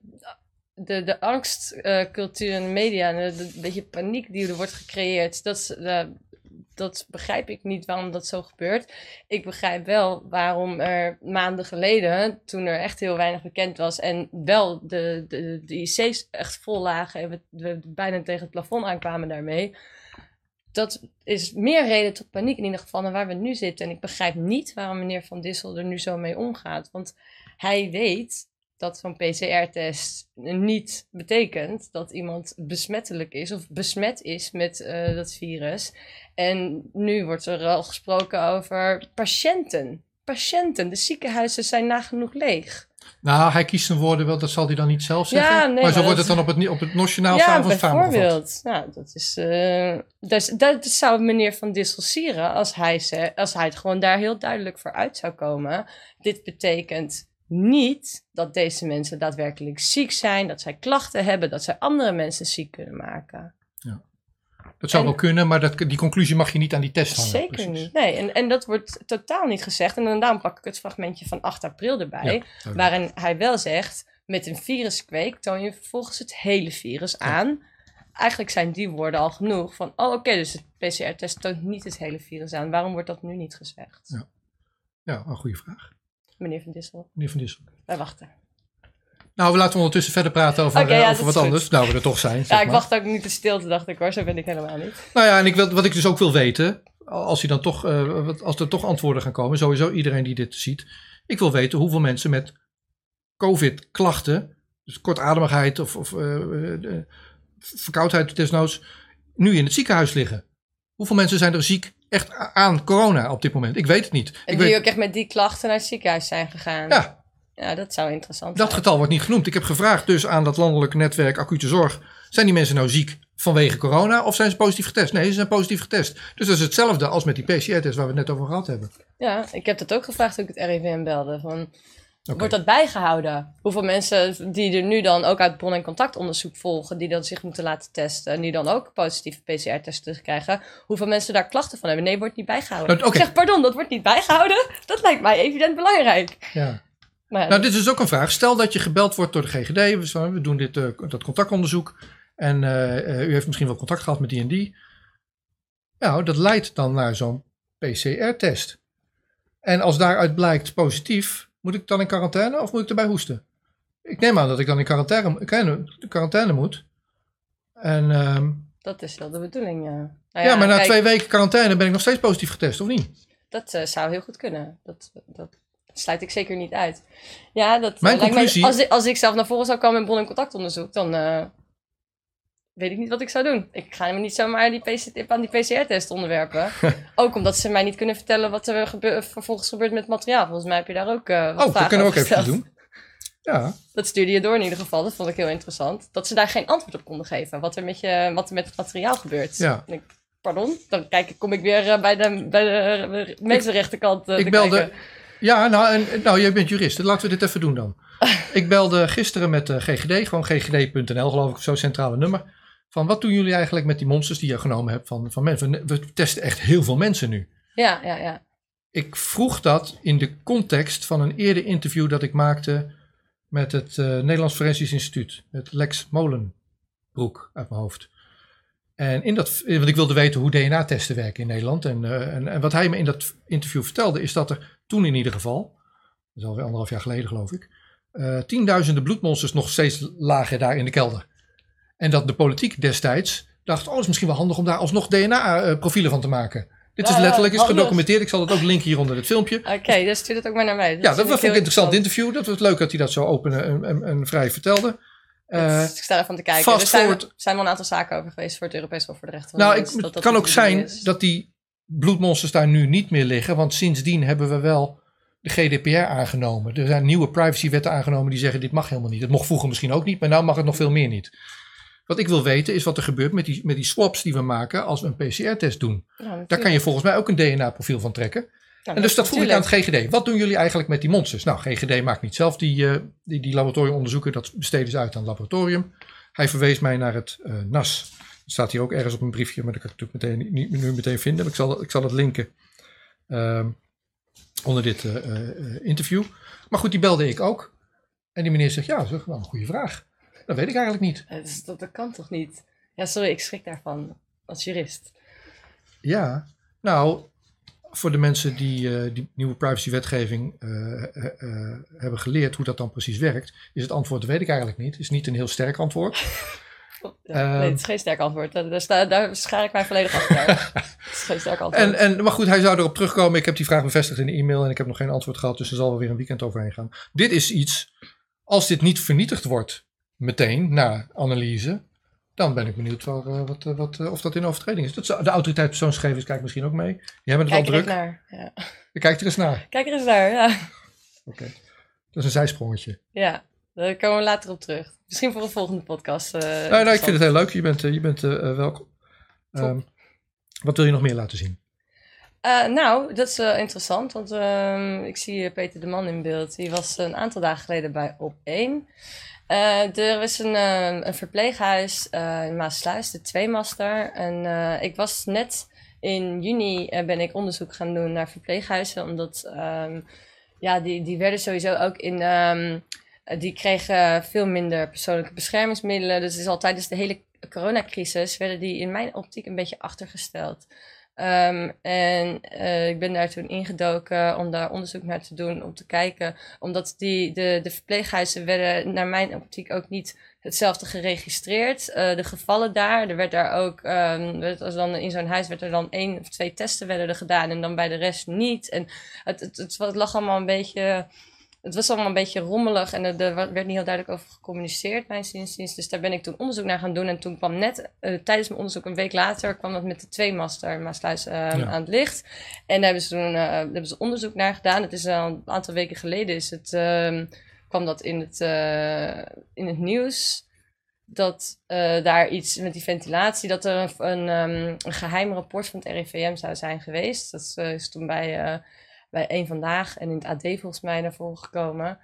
de, de angstcultuur in de media en de, de beetje paniek die er wordt gecreëerd, dat, eh, dat begrijp ik niet waarom dat zo gebeurt. Ik begrijp wel waarom er maanden geleden, toen er echt heel weinig bekend was en wel de, de, de IC's echt vol lagen en we, we bijna tegen het plafond aankwamen daarmee. Dat is meer reden tot paniek in ieder geval dan waar we nu zitten. En ik begrijp niet waarom meneer Van Dissel er nu zo mee omgaat. Want hij weet dat zo'n PCR-test niet betekent dat iemand besmettelijk is of besmet is met eh, dat virus. En nu wordt er al gesproken over patiënten. Patiënten, de ziekenhuizen zijn nagenoeg leeg. Nou, hij kiest zijn woorden wel, dat zal hij dan niet zelf Ja, zeggen. nee, maar zo wordt het dan op het, op het nationaal ja, samengevat. bijvoorbeeld. Nou, dat is. eh, dus, dat zou meneer Van Dissel sieren als hij, ze, als hij het gewoon daar heel duidelijk voor uit zou komen. Dit betekent niet dat deze mensen daadwerkelijk ziek zijn, dat zij klachten hebben, dat zij andere mensen ziek kunnen maken. Dat zou En- wel kunnen, maar dat, die conclusie mag je niet aan die test hangen. Zeker precies. niet. Nee, en, en dat wordt totaal niet gezegd. En dan daarom pak ik het fragmentje van 8 april erbij. Ja, waarin hij wel zegt, met een viruskweek toon je vervolgens het hele virus aan. Eigenlijk zijn die woorden al genoeg van, oh oké, dus de PCR-test toont niet het hele virus aan. Waarom wordt dat nu niet gezegd? Ja. Ja, een goede vraag. Meneer Van Dissel, Meneer Van Dissel. wij wachten. Nou, we laten ondertussen verder praten over, eh, ja, over wat anders. Nou, we er toch zijn. Ja, ik maar. wacht ook niet te stilte, dacht ik hoor. Zo ben ik helemaal niet. Nou ja, en ik wil, wat ik dus ook wil weten, als, hij dan toch, eh, als er toch antwoorden gaan komen, sowieso iedereen die dit ziet. Ik wil weten hoeveel mensen met COVID-klachten, dus kortademigheid of, of eh, eh, verkoudheid desnoods, nu in het ziekenhuis liggen. Hoeveel mensen zijn er ziek echt aan corona op dit moment? Ik weet het niet. En ik die weet, ook echt met die klachten naar het ziekenhuis zijn gegaan. ja, Ja, dat zou interessant dat zijn. getal wordt niet genoemd. Ik heb gevraagd dus aan dat landelijk netwerk acute zorg. Zijn die mensen nou ziek vanwege corona of zijn ze positief getest? Nee, ze zijn positief getest. Dus dat is hetzelfde als met die PCR-test waar we het net over gehad hebben. Ja, ik heb dat ook gevraagd toen ik het RIVM belde. Van, Wordt dat bijgehouden? Hoeveel mensen die er nu dan ook uit bron- en contactonderzoek volgen, die dan zich moeten laten testen en die dan ook positieve PCR-tests terugkrijgen, hoeveel mensen daar klachten van hebben? Nee, wordt niet bijgehouden. Ik zeg, pardon, dat wordt niet bijgehouden? Dat lijkt mij evident belangrijk. Ja. Maar Nou, dit is ook een vraag. Stel dat je gebeld wordt door de GGD. We doen dit, eh, dat contactonderzoek. En eh, eh, u heeft misschien wel contact gehad met die en die. Nou, dat leidt dan naar zo'n PCR-test. En als daaruit blijkt positief, moet ik dan in quarantaine of moet ik erbij hoesten? Ik neem aan dat ik dan in quarantaine, quarantaine, quarantaine moet. En ehm, Dat is wel de bedoeling, ja. Nou Ja, maar na kijk, twee weken quarantaine ben ik nog steeds positief getest, of niet? Dat eh, zou heel goed kunnen. Dat, dat sluit ik zeker niet uit. Ja, dat Mijn eh, lijkt conclusie- mij, als, ik, als ik zelf naar voren zou komen met bron- en contactonderzoek, dan eh, weet ik niet wat ik zou doen. Ik ga me niet zomaar die PC, aan die PCR-test onderwerpen. ook omdat ze mij niet kunnen vertellen wat er gebe- vervolgens gebeurt met het materiaal. Volgens mij heb je daar ook eh wat Oh, dat kunnen we ook even doen. Ja, Dat stuurde je door in ieder geval. Dat vond ik heel interessant. Dat ze daar geen antwoord op konden geven. Wat er met, je, wat er met het materiaal gebeurt. Ja. Ik, pardon? Dan kijk, kom ik weer eh, bij de, bij de uh, mensenrechtenkant eh, ik belde. kijken. Ja, nou, en, nou, jij bent jurist. dus Laten we dit even doen dan. ik belde gisteren met de GGD, gewoon ggd.nl geloof ik, of zo centrale nummer. Van wat doen jullie eigenlijk met die monsters die je genomen hebt van, van mensen? We- testen echt heel veel mensen nu. Ja, ja, ja. Ik vroeg dat in de context van een eerder interview dat ik maakte met het eh, Nederlands Forensisch Instituut. Het Lex Molenbroek uit mijn hoofd. En in dat, want ik wilde weten hoe DNA-testen werken in Nederland. En, eh, en, en wat hij me in dat interview vertelde, is dat er toen in ieder geval, dat is alweer anderhalf jaar geleden geloof ik, eh, tienduizenden bloedmonsters nog steeds lagen daar in de kelder. En dat de politiek destijds dacht, oh, het is misschien wel handig om daar alsnog DNA-profielen van te maken. Dit is letterlijk is gedocumenteerd. Ik zal het ook linken hier onder het filmpje. Oké, dus stuur het ook maar naar mij. Ja, dat vond ik een interessant interview. Dat was leuk dat hij dat zo open en, en, en vrij vertelde. Eh, ik sta ervan te kijken. fast er zijn, forward. zijn wel een aantal zaken over geweest voor het Europees Hof voor de Rechten van nou, de ik, Mens, dat het dat kan ook zijn is. dat die bloedmonsters daar nu niet meer liggen. Want sindsdien hebben we wel de GDPR aangenomen. Er zijn nieuwe privacywetten aangenomen die zeggen dit mag helemaal niet. Het mocht vroeger misschien ook niet, maar nu mag het nog veel meer niet. Wat ik wil weten is wat er gebeurt met die, met die swaps die we maken als we een PCR-test doen. Nou, Daar kan je volgens mij ook een DNA-profiel van trekken. En dus dat vroeg ik aan het GGD. Wat doen jullie eigenlijk met die monsters? Nou, GGD maakt niet zelf die, eh, die, die laboratoriumonderzoeken. Dat besteden ze uit aan het laboratorium. Hij verwees mij naar het eh, NAS. Dat staat hier ook ergens op een briefje, maar dat kan ik natuurlijk meteen, niet, nu meteen vinden. Ik zal, ik zal het linken ehm, onder dit eh, interview. Maar goed, die belde ik ook. En die meneer zegt, ja, dat is wel een goede vraag. Dat weet ik eigenlijk niet. Dat, is- dat, dat kan toch niet? Ja, sorry, ik schrik daarvan als jurist. Ja, nou, voor de mensen die die, die nieuwe privacywetgeving eh, eh, eh, hebben geleerd hoe dat dan precies werkt, is het antwoord, weet ik eigenlijk niet. Is niet een heel sterk antwoord. Ja, Ehm. nee, het is geen sterk antwoord. Daar, daar, sta- daar schaar ik mij volledig achter. het is geen sterk antwoord. En, en, maar goed, hij zou erop terugkomen. Ik heb die vraag bevestigd in de e-mail en ik heb nog geen antwoord gehad, dus er zal wel weer een weekend overheen gaan. Dit is iets, als dit niet vernietigd wordt meteen na analyse, dan ben ik benieuwd waar, eh, wat, eh, wat, eh, of dat in overtreding is. Dat zou- de autoriteit persoonsgegevens kijkt misschien ook mee. Die hebben het Kijk er wel eens druk. naar. Ja. Kijk er eens naar. Kijk er eens naar, ja. Oké. Dat is een zijsprongetje. Ja, daar komen we later op terug. Misschien voor een volgende podcast. eh, Nou, nou, ik vind het heel leuk. Je bent, je bent welkom. Ehm, wat wil je nog meer laten zien? Nou, dat is interessant, want ehm, ik zie Peter de Man in beeld. Die was een aantal dagen geleden bij Op1. Eh, er is een, eh, een verpleeghuis eh, in Maasluis, de Tweemaster. En ik was net in juni ben ik onderzoek gaan doen naar verpleeghuizen, omdat ehm, ja, die, die werden sowieso ook in... ehm, eh, die kregen veel minder persoonlijke beschermingsmiddelen. Dus het is al tijdens de hele coronacrisis werden die in mijn optiek een beetje achtergesteld. Ehm, en eh, ik ben daar toen ingedoken om daar onderzoek naar te doen, om te kijken. Omdat die, de, de verpleeghuizen werden naar mijn optiek ook niet hetzelfde geregistreerd. Eh, de gevallen daar, er werd daar ook, ehm, als dan in zo'n huis werd er dan één of twee testen werden er gedaan en dan bij de rest niet. En het, het, het lag allemaal een beetje, het was allemaal een beetje rommelig en er, er werd niet heel duidelijk over gecommuniceerd, mijn inziens. Dus daar ben ik toen onderzoek naar gaan doen. En toen kwam net, eh, tijdens mijn onderzoek, een week later, kwam dat met de tweemaster Maasluis eh, Ja. aan het licht. En daar hebben ze toen eh, hebben ze onderzoek naar gedaan. Het is al een aantal weken geleden, is het, ehm, kwam dat in het, eh, in het nieuws. Dat daar iets met die ventilatie, dat er een, een, ehm, een geheim rapport van het RIVM zou zijn geweest. Dat is toen bij, bij één vandaag en in het AD volgens mij naar voren gekomen.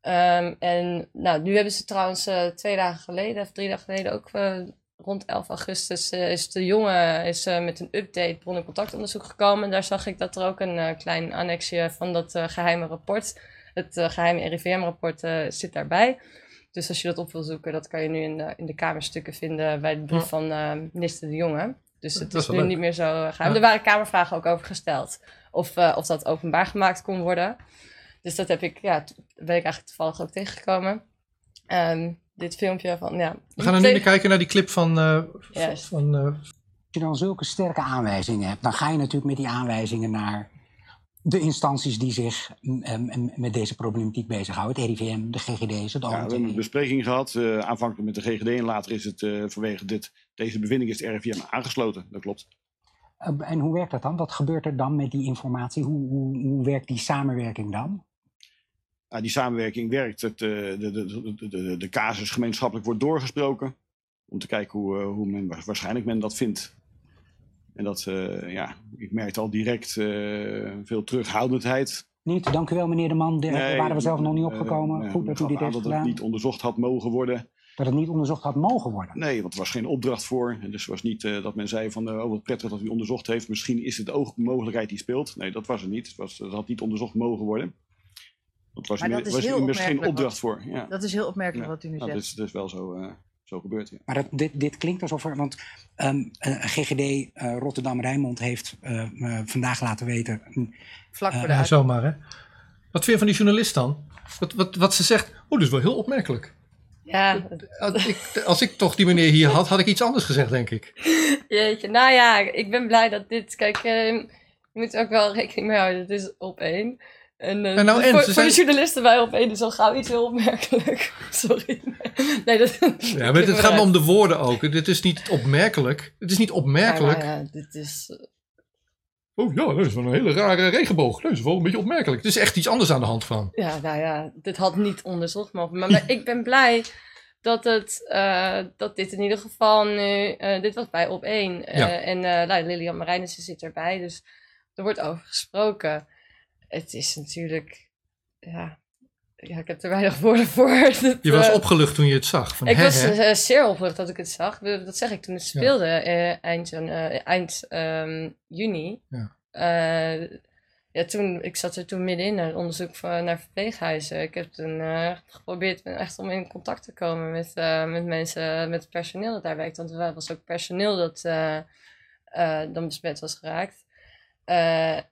Ehm, en nou, nu hebben ze trouwens eh, twee dagen geleden, of drie dagen geleden, ook eh, rond 11 augustus, eh, is de jongen is, met een update bron- en contactonderzoek gekomen. En daar zag ik dat er ook een klein annexje van dat eh, geheime rapport, het eh, geheime RIVM-rapport, zit daarbij. Dus als je dat op wil zoeken, dat kan je nu in de, in de kamerstukken vinden bij de brief van minister De Jonge. Dus het Dat is nu leuk. niet meer zo eh, geheim. Ja. Er waren kamervragen ook over gesteld. Of, eh, of dat openbaar gemaakt kon worden. Dus dat heb ik, ja, ben ik eigenlijk toevallig ook tegengekomen. Ehm, dit filmpje van, ja. We gaan er nu weer kijken naar die clip van, uh, Juist. van uh, Als je dan zulke sterke aanwijzingen hebt, dan ga je natuurlijk met die aanwijzingen naar de instanties die zich um, met deze problematiek bezighouden. Het RIVM, de GGD's, het OMT. Ja, we hebben een bespreking gehad, uh, aanvankelijk met de GGD en later is het uh, vanwege dit, deze bevinding is het RIVM aangesloten. Dat klopt. Uh, en hoe werkt dat dan? Wat gebeurt er dan met die informatie? Hoe, hoe, hoe werkt die samenwerking dan? Die samenwerking werkt. Het, de, de, de, de, de casus gemeenschappelijk wordt doorgesproken. Om te kijken hoe, hoe men, waarschijnlijk men dat vindt. En dat, uh, ja, ik merkte al direct uh, veel terughoudendheid. Niet, dank u wel meneer de Man, daar nee, waren we zelf nog niet opgekomen. Uh, Goed dat u dit heeft dat gedaan. het niet onderzocht had mogen worden. Dat het niet onderzocht had mogen worden? Nee, want er was geen opdracht voor. Dus het was niet dat men zei van, oh wat prettig dat u onderzocht heeft. Misschien is het ook een mogelijkheid die speelt. Nee, dat was het niet. Het, was, het had niet onderzocht mogen worden. Dat was, maar dat is was heel immers geen opdracht wat, voor. Ja. Dat is heel opmerkelijk ja. wat u nu nou, zegt. Dat is, dat is wel zo zo gebeurt. Ja. Maar dat, dit, dit klinkt alsof er. Want um, GGD uh, Rotterdam-Rijnmond heeft uh, uh, vandaag laten weten. Vlak voor de zomaar hè. Wat vind je van die journalist dan? Wat, wat, wat ze zegt. Oh, dat is wel heel opmerkelijk. Ja. Als ik, als ik toch die meneer hier had, had ik iets anders gezegd, denk ik. Jeetje, nou ja, ik ben blij dat dit. Kijk, je moet ook wel rekening mee houden. Het is op één. En, uh, en nou, en, voor, zijn... voor, de journalisten bij op één is al gauw iets heel opmerkelijk. Sorry. Nee, dat, ja, maar het gaat me om de woorden ook. Dit is niet opmerkelijk. Het is niet opmerkelijk. Ja, ja, dit is... Oh ja, dat is wel een hele rare regenboog. Dat is wel een beetje opmerkelijk. Er is echt iets anders aan de hand van. Ja, nou ja, dit had niet onderzocht mogen. Maar, maar ik ben blij dat, het, uh, dat dit in ieder geval nu... Uh, dit was bij op één. Uh, ja. En nou, Lilian Marijnissen zit erbij, dus er wordt over gesproken het is natuurlijk. Ja, ja, ik heb er weinig woorden voor. Dat, je was uh, opgelucht toen je het zag. Van, ik was uh, zeer opgelucht dat ik het zag. Dat zeg ik toen het speelde ja. uh, eind, eind um, juni. Ja. ja, toen, ik zat er toen middenin naar het onderzoek van, naar verpleeghuizen. Ik heb toen geprobeerd echt om in contact te komen met, met mensen, met het personeel dat daar werkt. Want er was ook personeel dat dan besmet was geraakt.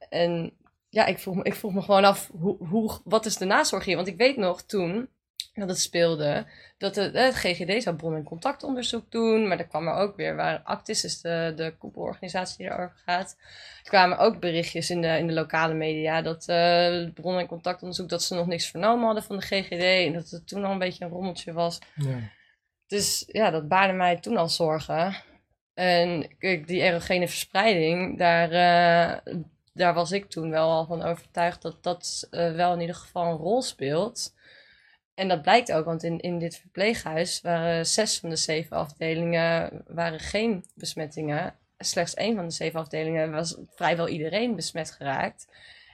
en ja, ik vroeg, me, ik vroeg me gewoon af, hoe, hoe, wat is de nazorg hier? Want ik weet nog toen dat het speelde, dat het, het GGD zou bron- en contactonderzoek doen, maar er kwam er ook weer, waar Actis, dus de, de koepelorganisatie die erover gaat, er kwamen ook berichtjes in de, in de lokale media dat uh, bron- en contactonderzoek, dat ze nog niks vernomen hadden van de GGD en dat het toen al een beetje een rommeltje was. Ja. Dus ja, dat baarde mij toen al zorgen. En kijk, die erogene verspreiding, daar... Uh, daar was ik toen wel al van overtuigd dat dat uh, wel in ieder geval een rol speelt. En dat blijkt ook, want in, in dit verpleeghuis waren zes van de zeven afdelingen waren geen besmettingen. Slechts één van de zeven afdelingen was vrijwel iedereen besmet geraakt.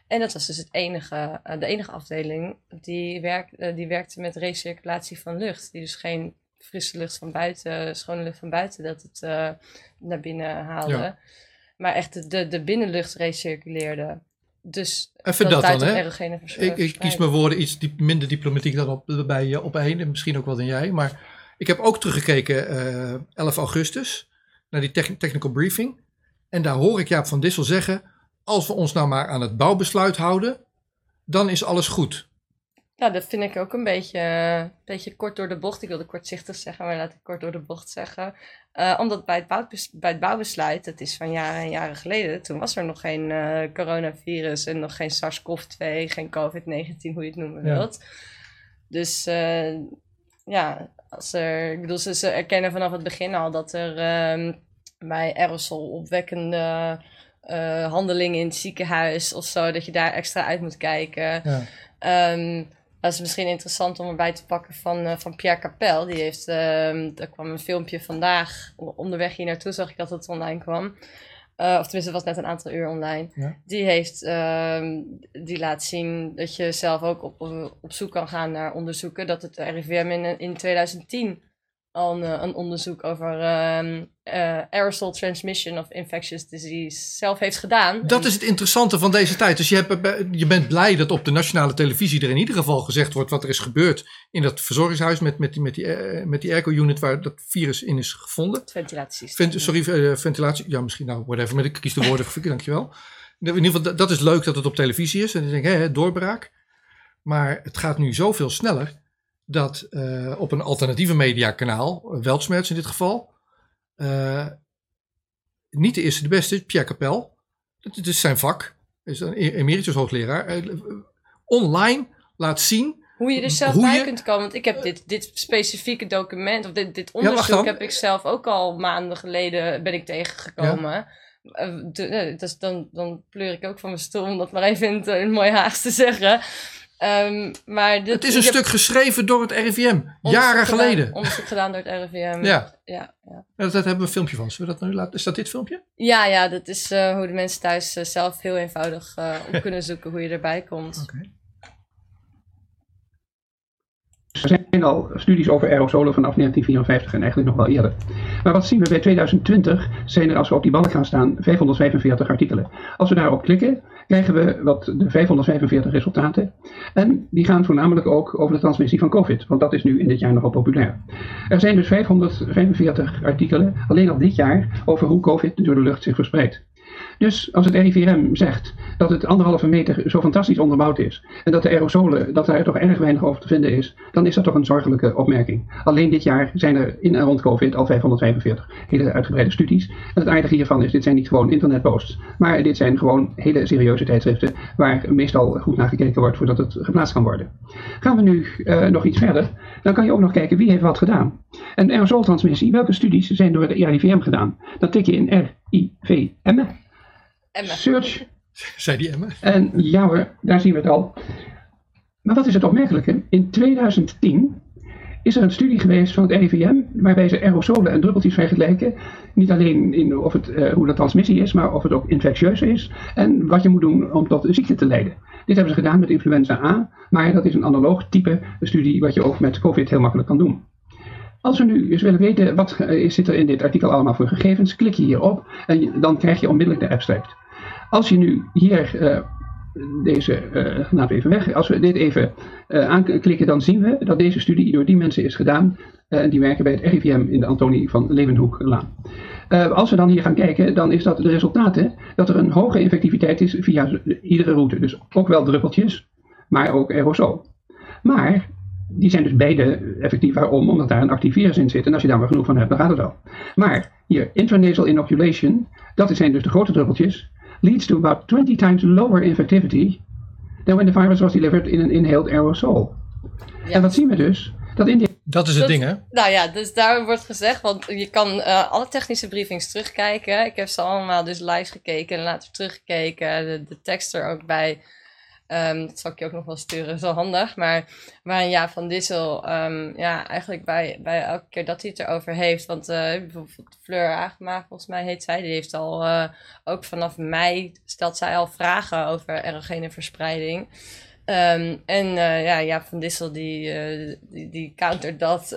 En dat was dus het enige, uh, de enige afdeling die, uh, die werkte met recirculatie van lucht. Die dus geen frisse lucht van buiten, schone lucht van buiten, dat het naar binnen haalde. Ja maar echt de, de binnenlucht recirculeerde. Dus Even dat, dat dan, hè? Ik, ik kies mijn woorden iets diep, minder diplomatiek dan op, bij je op één, en misschien ook wel dan jij. Maar ik heb ook teruggekeken uh, 11 augustus naar die te technical briefing. En daar hoor ik Jaap van Dissel zeggen, als we ons nou maar aan het bouwbesluit houden, dan is alles goed. Ja, dat vind ik ook een beetje, een beetje kort door de bocht. Ik wilde kortzichtig zeggen, maar laat ik kort door de bocht zeggen. Uh, omdat bij het, bouwbes bij het bouwbesluit, dat is van jaren en jaren geleden, toen was er nog geen uh, coronavirus en nog geen SARS-CoV-2, geen COVID-19, hoe je het noemen Ja. wilt. Dus uh, ja, als er, ik bedoel, ze, ze erkennen vanaf het begin al dat er um, bij aerosol opwekkende uh, handelingen in het ziekenhuis of zo, dat je daar extra uit moet kijken. Ja. Um, dat is misschien interessant om erbij te pakken van, uh, van Pierre Capel. Die heeft, uh, er kwam een filmpje vandaag, onderweg hier naartoe zag ik dat het online kwam. Uh, of tenminste, het was net een aantal uur online. Ja. Die, heeft, die laat zien dat je zelf ook op, op zoek kan gaan naar onderzoeken. Dat het RIVM in, in 2010 al een, een onderzoek over um, uh, aerosol transmission of infectious disease zelf heeft gedaan. Dat En- is het interessante van deze tijd. Dus je, hebt, je bent blij dat op de nationale televisie er in ieder geval gezegd wordt wat er is gebeurd in dat verzorgingshuis met, met die, met die, eh, met die airco-unit waar dat virus in is gevonden. het ventilatiesysteem. Vent, sorry, eh, ventilatie. Ja, misschien nou, whatever. Maar ik kies de woorden. dankjewel. In ieder geval, dat- is leuk dat het op televisie is. En dan denk ik, hè, doorbraak. Maar het gaat nu zoveel sneller. Dat eh, op een alternatieve mediakanaal, Weltsmerts in dit geval, eh, niet de eerste de beste, Pierre Capel. Dat, dat is zijn vak. Hij is een e- emeritus hoogleraar. eh, online laat zien Hoe je er zelf bij je- kunt komen. Want ik heb dit, dit specifieke document, of dit, dit onderzoek, heb ik zelf ook al maanden geleden ben ik tegengekomen. Eh, eh, dus dan, dan pleur ik ook van mijn stoel om dat maar even in het, in het mooi Haags te zeggen. Ehm, maar dit, Het is een heb stuk geschreven door het RIVM, jaren gedaan- geleden. Onderzoek gedaan door het RIVM. Ja. Ja, ja. Ja, dat hebben we een filmpje van. Zullen we dat nu laten? Is dat dit filmpje? ja, ja, dat is eh, hoe de mensen thuis eh, zelf heel eenvoudig eh, op kunnen zoeken hoe je erbij komt. Er zijn al studies over aerosolen vanaf 1954 en eigenlijk nog wel eerder. Maar wat zien we bij 2020 zijn er als we op die balk gaan staan 545 artikelen. Als we daarop klikken krijgen we wat de 545 resultaten. En die gaan voornamelijk ook over de transmissie van COVID, want dat is nu in dit jaar nogal populair. Er zijn dus 545 artikelen alleen al dit jaar over hoe COVID door de lucht zich verspreidt. Dus als het RIVM zegt dat het anderhalve meter zo fantastisch onderbouwd is en dat de aerosolen, dat daar toch erg weinig over te vinden is, dan is dat toch een zorgelijke opmerking. Alleen dit jaar zijn er in en rond COVID al 545 hele uitgebreide studies. En het aardige hiervan is, dit zijn niet gewoon internetposts, maar dit zijn gewoon hele serieuze tijdschriften waar meestal goed naar gekeken wordt voordat het geplaatst kan worden. Gaan we nu eh, nog iets verder, dan kan je ook nog kijken wie heeft wat gedaan. En aerosoltransmissie, welke studies zijn door de RIVM gedaan? Dan tik je in RIVM, Emma. Search Zei die Emma. en ja hoor, daar zien we het al. Maar wat is het opmerkelijke? In 2010 is er een studie geweest van het RIVM waarbij ze aerosolen en druppeltjes vergelijken. Niet alleen in of het, eh, hoe de transmissie is, maar of het ook infectieus is. En wat je moet doen om tot een ziekte te leiden. Dit hebben ze gedaan met influenza A, maar dat is een analoog type studie wat je ook met COVID heel makkelijk kan doen. Als we nu eens willen weten wat eh, zit er in dit artikel allemaal voor gegevens, klik je hierop en dan krijg je onmiddellijk de abstract. Als je nu hier eh, deze, eh laten we even weg, als we dit even eh, aanklikken, dan zien we dat deze studie door die mensen is gedaan. En die werken bij het RIVM in de Antonie van Leeuwenhoeklaan. Als we dan hier gaan kijken, dan is dat de resultaten dat er een hoge effectiviteit is via iedere route. Dus ook wel druppeltjes, maar ook aerosol. Maar die zijn dus beide effectief. Waarom? Omdat daar een actief virus in zit. En als je daar maar genoeg van hebt, dan gaat het wel. Maar hier, intranasal inoculation, dat zijn dus de grote druppeltjes, leads to about 20 times lower infectivity than when the virus was delivered in an inhaled aerosol. Ja. En wat zien we dus? Dat in die Dat is het Dat- ding, hè? Nou ja, dus daar wordt gezegd, want je kan eh, alle technische briefings terugkijken. Ik heb ze allemaal dus live gekeken en later teruggekeken. De, de tekst er ook bij. Ehm, dat zal ik je ook nog wel sturen, wel handig. Maar waarin ja, Van Dissel, ehm, ja, eigenlijk bij, bij elke keer dat hij het erover heeft. Want eh, bijvoorbeeld Fleur Agema, volgens mij heet zij, die heeft al eh, ook vanaf mei stelt zij al vragen over erogene verspreiding. Ehm, en eh, ja, Jaap van Dissel die, die, die countert dat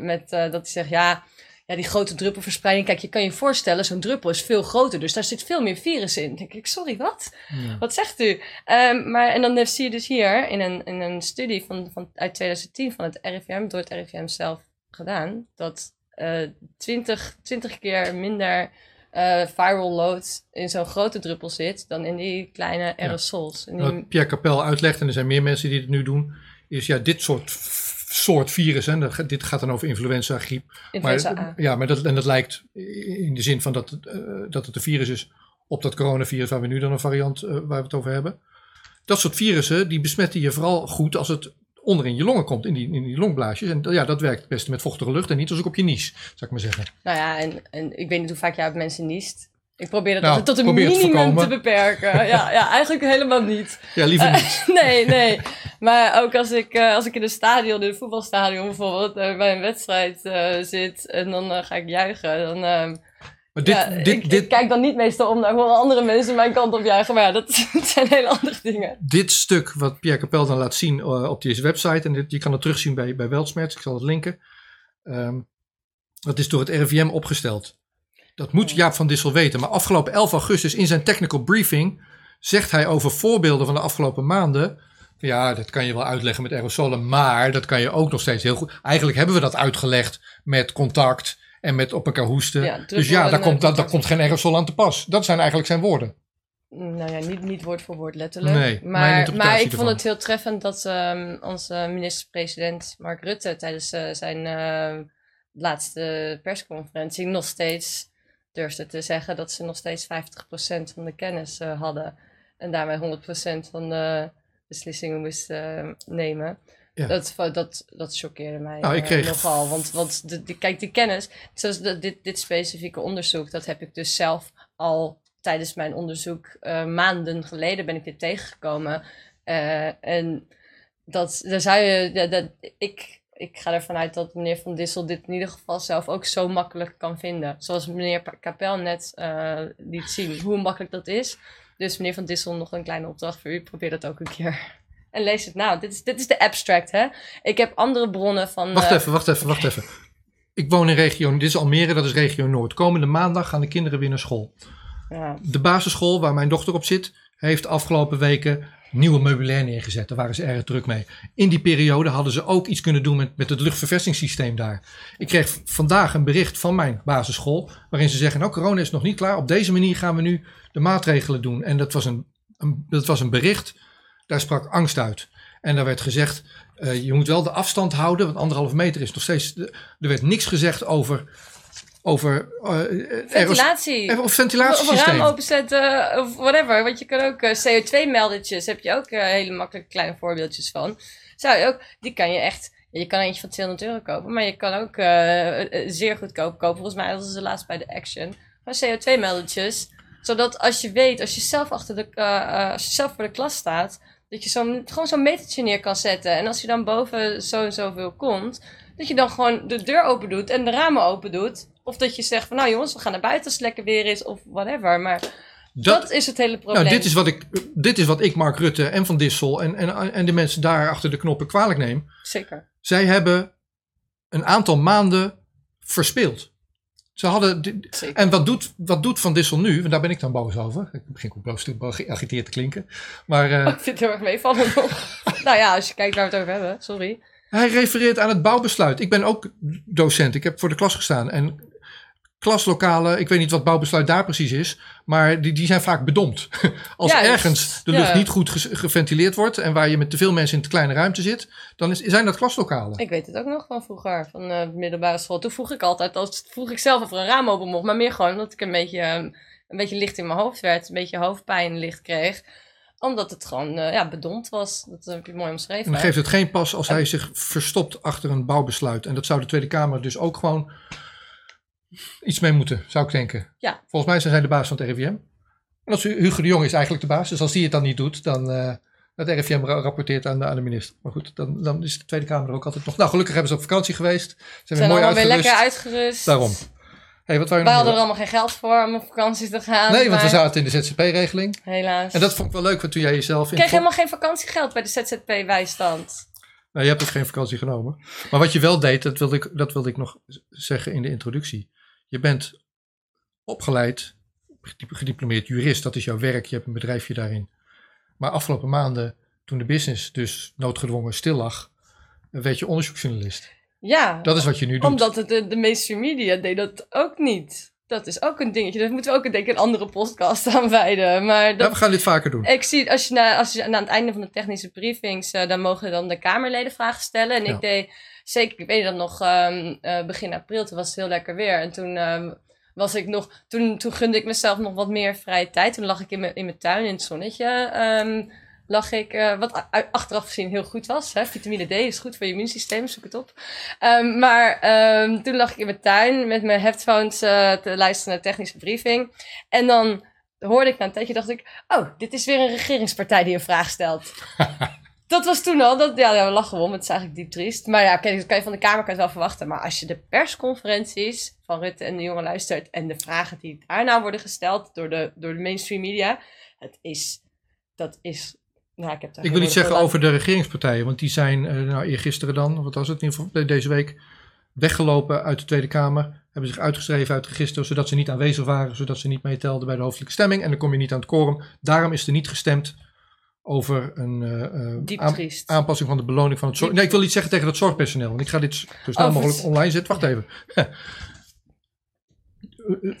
met dat hij zegt, ja, ja, die grote druppelverspreiding. Kijk, je kan je voorstellen, zo'n druppel is veel groter, dus daar zit veel meer virus in. Dan denk ik, sorry, wat? Wat zegt u? Ehm, maar, en dan zie je dus hier in een, in een studie van, van, uit 2010 van het RIVM, door het RIVM zelf gedaan, dat eh 20, 20 keer minder eh, viral load in zo'n grote druppel zit dan in die kleine aerosols. En die- Wat Pierre Capel uitlegt, en er zijn meer mensen die het nu doen, is ja, dit soort, soort virus, hè, dit gaat dan over influenza, griep. influenza maar, A. Ja, maar dat, en dat lijkt in de zin van dat, het, eh, dat het een virus is op dat coronavirus waar we nu dan een variant eh, waar we het over hebben. Dat soort virussen, die besmetten je vooral goed als het onderin je longen komt, in die, in die longblaasjes. En ja, dat werkt het beste met vochtige lucht en niet als ook op je nies, zou ik maar zeggen. Nou ja, en, en ik weet niet hoe vaak jij op mensen niest. Ik probeer dat Nou, tot een het te minimum te beperken. Ja, ja, eigenlijk helemaal niet. Ja, liever Eh, niet. nee, nee. Maar ook als ik, eh, als ik in een stadion, in een voetbalstadion bijvoorbeeld, eh, bij een wedstrijd eh, zit en dan eh, ga ik juichen, dan... ehm, Maar dit, ja, dit, ik, dit, ik kijk dan niet meestal om naar gewoon andere mensen mijn kant op juichen. Maar ja, dat zijn hele andere dingen. dit stuk wat Pierre Capel dan laat zien eh, op deze website, en dit, je kan het terugzien bij, bij Weltsmerts, ik zal het linken. Ehm, dat is door het RIVM opgesteld. Dat moet Jaap van Dissel weten. Maar afgelopen 11 augustus in zijn technical briefing zegt hij over voorbeelden van de afgelopen maanden. Ja, dat kan je wel uitleggen met aerosolen, maar dat kan je ook nog steeds heel goed. Eigenlijk hebben we dat uitgelegd met contact en met op elkaar hoesten. Ja, dus ja, daar komt, daar, komt geen aerosol aan te pas. Dat zijn eigenlijk zijn woorden. Nou ja, niet, niet woord voor woord letterlijk. Nee, maar, maar ik vond het heel treffend dat ehm, onze minister-president Mark Rutte tijdens eh, zijn eh, laatste persconferentie nog steeds durfde te zeggen dat ze nog steeds 50% van de kennis eh, hadden. En daarmee 100% van de beslissingen moesten eh, nemen. Ja. Dat, dat, dat choqueerde mij Nou, ik eh, kreeg- nogal. Want, want de, de- kijk, die kennis, zoals de- dit, dit specifieke onderzoek, dat heb ik dus zelf al tijdens mijn onderzoek maanden geleden ben ik dit tegengekomen. En dat, daar zou je, dat- ik, ik ga ervan uit dat meneer Van Dissel dit in ieder geval zelf ook zo makkelijk kan vinden. Zoals meneer Kapel net eh, liet zien, hoe makkelijk dat is. Dus meneer Van Dissel, nog een kleine opdracht voor u. Probeer dat ook een keer. En lees het nou. Dit is, dit is de abstract, hè? Ik heb andere bronnen van. Wacht eh, even, wacht even, wacht even. Ik woon in regio, dit is Almere, dat is regio Noord. Komende maandag gaan de kinderen weer naar school. Ja, De basisschool waar mijn dochter op zit, heeft afgelopen weken nieuwe meubilair neergezet. Daar waren ze erg druk mee. In die periode hadden ze ook iets kunnen doen met, met het luchtverversingssysteem daar. Ik kreeg vandaag een bericht van mijn basisschool, waarin ze zeggen, nou corona is nog niet klaar. Op deze manier gaan we nu de maatregelen doen. En dat was een, een, dat was een bericht, daar sprak angst uit. En daar werd gezegd, eh, je moet wel de afstand houden, want anderhalve meter is nog steeds... Er werd niks gezegd over... over eh, aeros- Ventilatie. of Of ventilatiesysteem. raam openzetten of whatever. Want je kan ook eh, CO2-meldertjes, heb je ook eh, hele makkelijke kleine voorbeeldjes van. Zou je ook, die kan je echt, je kan eentje van 200 euro kopen, maar je kan ook eh, eh, zeer goedkoop kopen. Volgens mij was ze laatst bij de Action. Gewoon CO2-meldertjes, zodat als je weet, als je zelf achter de, eh, eh, als je zelf voor de klas staat, dat je zo'n, gewoon zo'n metertje neer kan zetten. En als je dan boven zo en zoveel komt, dat je dan gewoon de deur open doet en de ramen open doet. Of dat je zegt van nou jongens, we gaan naar buiten als het lekker weer is of whatever. Maar dat, is het hele probleem. Nou, dit is, wat ik, dit is wat ik, Mark Rutte en Van Dissel en, en, en de mensen daar achter de knoppen kwalijk neem. Zeker. Zij hebben een aantal maanden verspeeld. Ze hadden, Zeker. en wat doet, wat doet Van Dissel nu? Want daar ben ik dan boos over. Ik begin ook boos te geagiteerd te klinken. Maar eh, Ik vind het heel erg meevallen nog. nou ja, als je kijkt waar we het over hebben, sorry. Hij refereert aan het bouwbesluit. Ik ben ook docent. Ik heb voor de klas gestaan. En klaslokalen, ik weet niet wat bouwbesluit daar precies is. Maar die, die zijn vaak bedompt. Als ergens de lucht ja. niet goed geventileerd wordt. En waar je met te veel mensen in te kleine ruimte zit. Dan is, zijn dat klaslokalen. Ik weet het ook nog van vroeger, van eh, de middelbare school. Toen vroeg ik altijd, als, vroeg ik zelf of er een raam open mocht. Maar meer gewoon omdat ik een beetje, eh, een beetje licht in mijn hoofd werd. Een beetje hoofdpijn licht kreeg. Omdat het gewoon eh, ja, bedompt was. Dat heb je mooi omschreven. En dan geeft het geen pas als hij zich verstopt achter een bouwbesluit. En dat zou de Tweede Kamer dus ook gewoon iets mee moeten, zou ik denken. Ja. Volgens mij zijn zij de baas van het RIVM. En als Hugo de Jong is eigenlijk de baas. Dus als die het dan niet doet, dan eh het RIVM ra- rapporteert aan de, aan de minister. Maar goed, dan, dan is de Tweede Kamer er ook altijd nog. Nou, gelukkig hebben ze op vakantie geweest. Zijn We weer zijn mooi allemaal weer uitgerust. lekker uitgerust. Daarom. Hey, wat Wij hadden er allemaal geen geld voor om op vakantie te gaan. Nee, want we zaten in de ZZP-regeling. Helaas. En dat vond ik wel leuk, want toen jij jezelf... Ik kreeg helemaal geen vakantiegeld bij de ZZP-bijstand. Nou, je hebt ook geen vakantie genomen. Maar wat je wel deed, dat wilde ik, dat wilde ik nog zeggen in de introductie. Je bent opgeleid, gedip- gediplomeerd jurist, dat is jouw werk, je hebt een bedrijfje daarin. Maar afgelopen maanden, toen de business dus noodgedwongen stil lag, werd je onderzoeksjournalist. Ja, Dat is wat je nu doet. omdat het de, de mainstream media deed dat ook niet. Dat is ook een dingetje. Daar moeten we ook denk ik een andere podcast aan wijden. Maar Ja, dat, we gaan dit vaker doen. ik zie, als je, na, als je aan het einde van de technische briefings, eh, dan mogen dan de Kamerleden vragen stellen. En Ja. ik deed, zeker, ik weet dat nog, ehm, eh, begin april, toen was het heel lekker weer. En toen ehm, was ik nog, toen, toen gunde ik mezelf nog wat meer vrije tijd. Toen lag ik in mijn, in mijn tuin in het zonnetje. ehm, lag ik, eh, wat achteraf gezien heel goed was. Hè? Vitamine D is goed voor je immuunsysteem, zoek het op. Ehm, maar ehm, toen lag ik in mijn tuin met mijn headphones eh, te luisteren naar de technische briefing. En dan hoorde ik na een tijdje, dacht ik, oh, dit is weer een regeringspartij die een vraag stelt. dat was toen al, dat, ja, ja, we lachen om, het is eigenlijk diep triest. Maar ja, kijk, dat kan je van de Kamer kan je het wel verwachten. Maar als je de persconferenties van Rutte en de jongen luistert en de vragen die daarna worden gesteld door de, door de mainstream media, het is, dat is, nou, ik heb daar Ik wil iets zeggen over de regeringspartijen, want die zijn, eh, nou eergisteren dan, wat was het in ieder geval deze week, weggelopen uit de Tweede Kamer. Hebben zich uitgeschreven uit het register, zodat ze niet aanwezig waren, zodat ze niet meetelden bij de hoofdelijke stemming. En dan kom je niet aan het quorum. Daarom is er niet gestemd over een eh, eh, aan- aanpassing van de beloning van het zorg. Nee, ik wil iets zeggen tegen dat zorgpersoneel. Want ik ga dit zo snel Oh, mogelijk online zetten. Wacht even.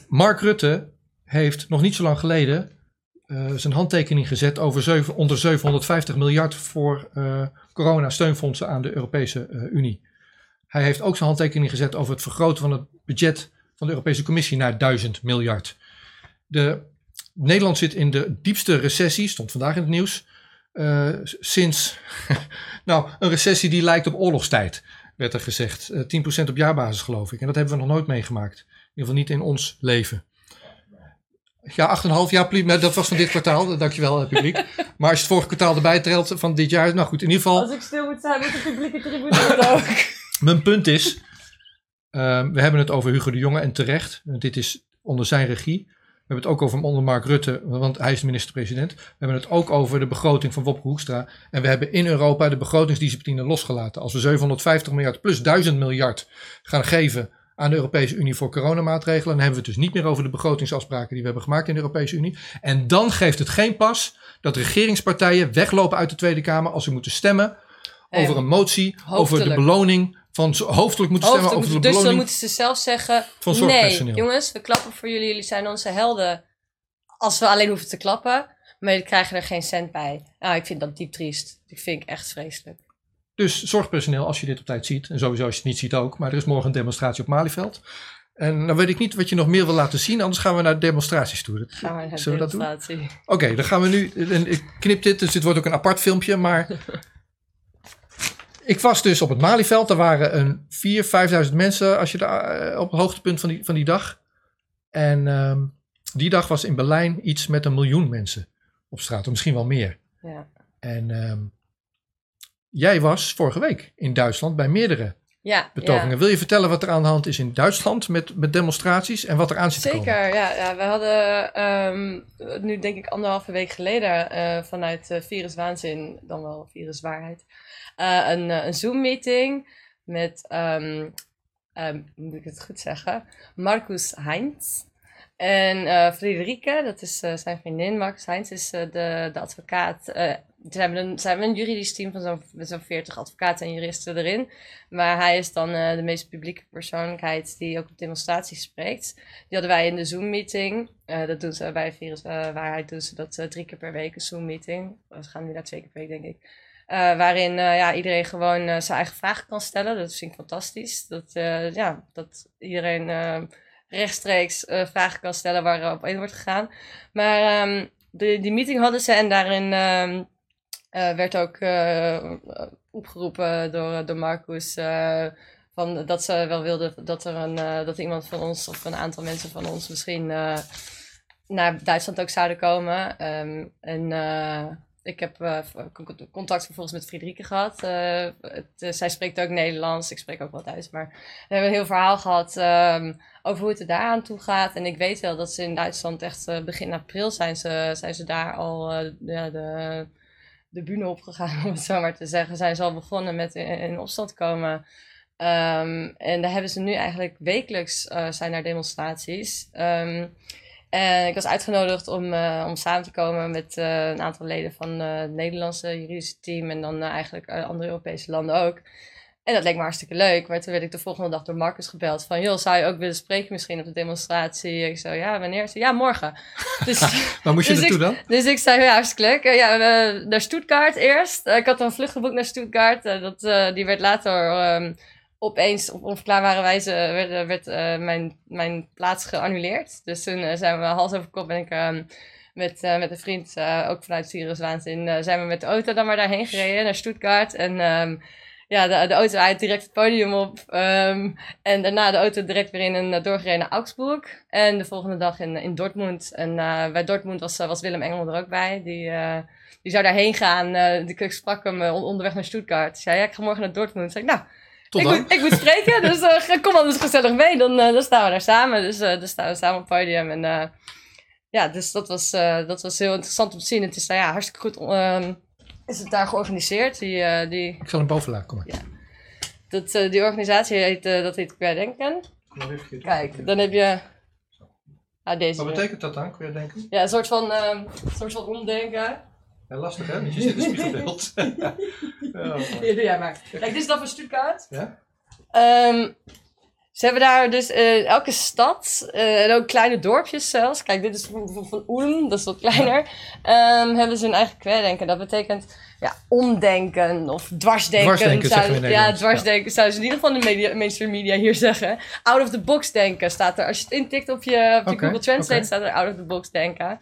Mark Rutte heeft nog niet zo lang geleden eh, zijn handtekening gezet over onder 750 miljard voor eh corona-steunfondsen aan de Europese eh, Unie. Hij heeft ook zijn handtekening gezet over het vergroten van het budget van de Europese Commissie naar 1000 miljard. De, Nederland zit in de diepste recessie, stond vandaag in het nieuws, sinds nou, een recessie die lijkt op oorlogstijd, werd er gezegd. Eh 10% op jaarbasis geloof ik. En dat hebben we nog nooit meegemaakt. In ieder geval niet in ons leven. Ja, 8,5 jaar dat was van dit kwartaal. Dankjewel, eh, publiek. Maar als je het vorige kwartaal erbij telt van dit jaar. Nou goed, in ieder geval. Als ik stil moet zijn met de publieke tribune ook. Mijn punt is, ehm, we hebben het over Hugo de Jonge en terecht. Dit is onder zijn regie. We hebben het ook over onder Mark Rutte, want hij is de minister-president. We hebben het ook over de begroting van Wopke Hoekstra. En we hebben in Europa de begrotingsdiscipline losgelaten. Als we 750 miljard plus 1000 miljard gaan geven aan de Europese Unie voor coronamaatregelen, dan hebben we het dus niet meer over de begrotingsafspraken die we hebben gemaakt in de Europese Unie. En dan geeft het geen pas dat regeringspartijen weglopen uit de Tweede Kamer als ze moeten stemmen over een motie, over de beloning van hoofdelijk moeten stemmen Hoofdelijk over de moeten- dus dan beloning. moeten ze zelf zeggen: van Nee, jongens, we klappen voor jullie. Jullie zijn onze helden. Als we alleen hoeven te klappen. Maar jullie krijgen er geen cent bij. Nou, ik vind dat diep triest. Ik vind ik echt vreselijk. Dus zorgpersoneel, als je dit op tijd ziet, en sowieso als je het niet ziet ook, maar er is morgen een demonstratie op Malieveld. En dan weet ik niet wat je nog meer wil laten zien, anders gaan we naar demonstraties toe. Dat- Gaan we naar Zullen we dat doen? Oké, dan gaan we nu. En ik knip dit, dus dit wordt ook een apart filmpje. Maar. ik was dus op het Malieveld. Er waren een 4.000, 5.000 mensen als je daar, eh, op het hoogtepunt van die, van die dag. En ehm, die dag was in Berlijn iets met een miljoen mensen op straat, of misschien wel meer. Ja. En ehm, jij was vorige week in Duitsland bij meerdere Ja, betogingen. ja. Wil je vertellen wat er aan de hand is in Duitsland met, met demonstraties en wat er aan zit te komen? Zeker, ja, ja. We hadden ehm, nu denk ik anderhalve week geleden eh, vanuit eh, Virus Waanzin, dan wel Virus Waarheid, eh, een, eh, een Zoom-meeting met, ehm, ehm, moet ik het goed zeggen, Marcus Heinz. En eh Friederike, dat is eh, zijn vriendin. Marcus Heinz is eh, de, de advocaat. Ze hebben een, juridisch team van zo'n zo'n 40 advocaten en juristen erin. Maar hij is dan eh, de meest publieke persoonlijkheid die ook op demonstraties spreekt. Die hadden wij in de Zoom-meeting. Eh, dat doen ze bij Virus eh, Waarheid, doen ze dat drie keer per week, een Zoom-meeting. We gaan nu naar twee keer per week, denk ik. Waarin ja, iedereen gewoon zijn eigen vragen kan stellen. Dat vind ik fantastisch. Dat, ja, dat iedereen rechtstreeks vragen kan stellen waar er op in wordt gegaan. Maar ehm, de, die meeting hadden ze en daarin ehm, eh, werd ook eh, opgeroepen door, door Marcus. eh, van dat ze wel wilden dat er een, eh, dat iemand van ons of een aantal mensen van ons misschien eh, naar Duitsland ook zouden komen. Ehm, en eh, ik heb eh, con- contact vervolgens met Friederike gehad. Eh, het, eh, zij spreekt ook Nederlands, ik spreek ook wel Duits. Maar we hebben een heel verhaal gehad ehm, over hoe het er daar aan toe gaat. En ik weet wel dat ze in Duitsland echt eh, begin april zijn ze, zijn ze daar al eh, ja, de, de bühne opgegaan, om het zo maar te zeggen. Zijn ze al begonnen met in, opstand komen. Ehm, en daar hebben ze nu eigenlijk wekelijks eh, zijn er demonstraties. Ehm, en ik was uitgenodigd om, eh, om samen te komen met eh, een aantal leden van het Nederlandse juridische team en dan eigenlijk andere Europese landen ook. En dat leek me hartstikke leuk. Maar toen werd ik de volgende dag door Marcus gebeld van... joh, zou je ook willen spreken misschien op de demonstratie? Ik zo, ja, wanneer? Ze, ja, morgen. Dus, Waar moest je Dus naartoe dan? dus ik zei, ja, hartstikke leuk. Eh, ja, naar Stuttgart eerst. Eh, ik had een vlucht geboekt naar Stuttgart. Eh, dat, die werd later ehm, opeens op onverklaarbare wijze werd, werd mijn, mijn plaats geannuleerd. Dus toen zijn we hals over kop ben ik ehm, met, met een vriend, ook vanuit Sirius Waanzin, zijn we met de auto dan maar daarheen gereden, naar Stuttgart. En ehm, ja, de, de auto uit direct het podium op. ehm, en daarna de auto direct weer in een uh, doorgereden naar Augsburg. En de volgende dag in, in Dortmund. En eh, bij Dortmund was, was Willem Engel er ook bij. Die, eh, die zou daarheen gaan. eh die, ik sprak hem eh, on- onderweg naar Stuttgart. Hij zei, ja, ik ga morgen naar Dortmund. Zei ik, nou, Tot ik moet, ik moet spreken, dus eh, kom anders gezellig mee. Dan, eh, dan staan we daar samen. Dus eh, dan staan we samen op het podium. En eh, ja, dus dat was, eh, dat was heel interessant om te zien. Het is nou ja, hartstikke goed ehm, is het daar georganiseerd. Die, eh, die, Ik zal hem boven laten komen. dat, eh, die organisatie heet, eh, dat heet Querdenken. Kijk, dan heb je... Ah, deze. Wat betekent dat dan, je denken? Ja, een soort van, ehm, een soort van omdenken. Ja, lastig hè, want je zit in het spiegelbeeld. ja, Hier, doe jij maar. Kijk, dit is dan van Stuttgart. Ja? Ehm, Ze hebben daar dus uh, elke stad uh, en ook kleine dorpjes zelfs. Kijk, dit is van, van, Ulm, dat is wat kleiner. Um, hebben ze hun eigen kweerdenken. Dat betekent ja, omdenken of dwarsdenken. Dwarsdenken zou, Ja, dwarsdenken zouden ze in ieder geval in de media, mainstream media hier zeggen. Out of the box denken staat er. Als je het intikt op je, op je Google Translate staat er out of the box denken.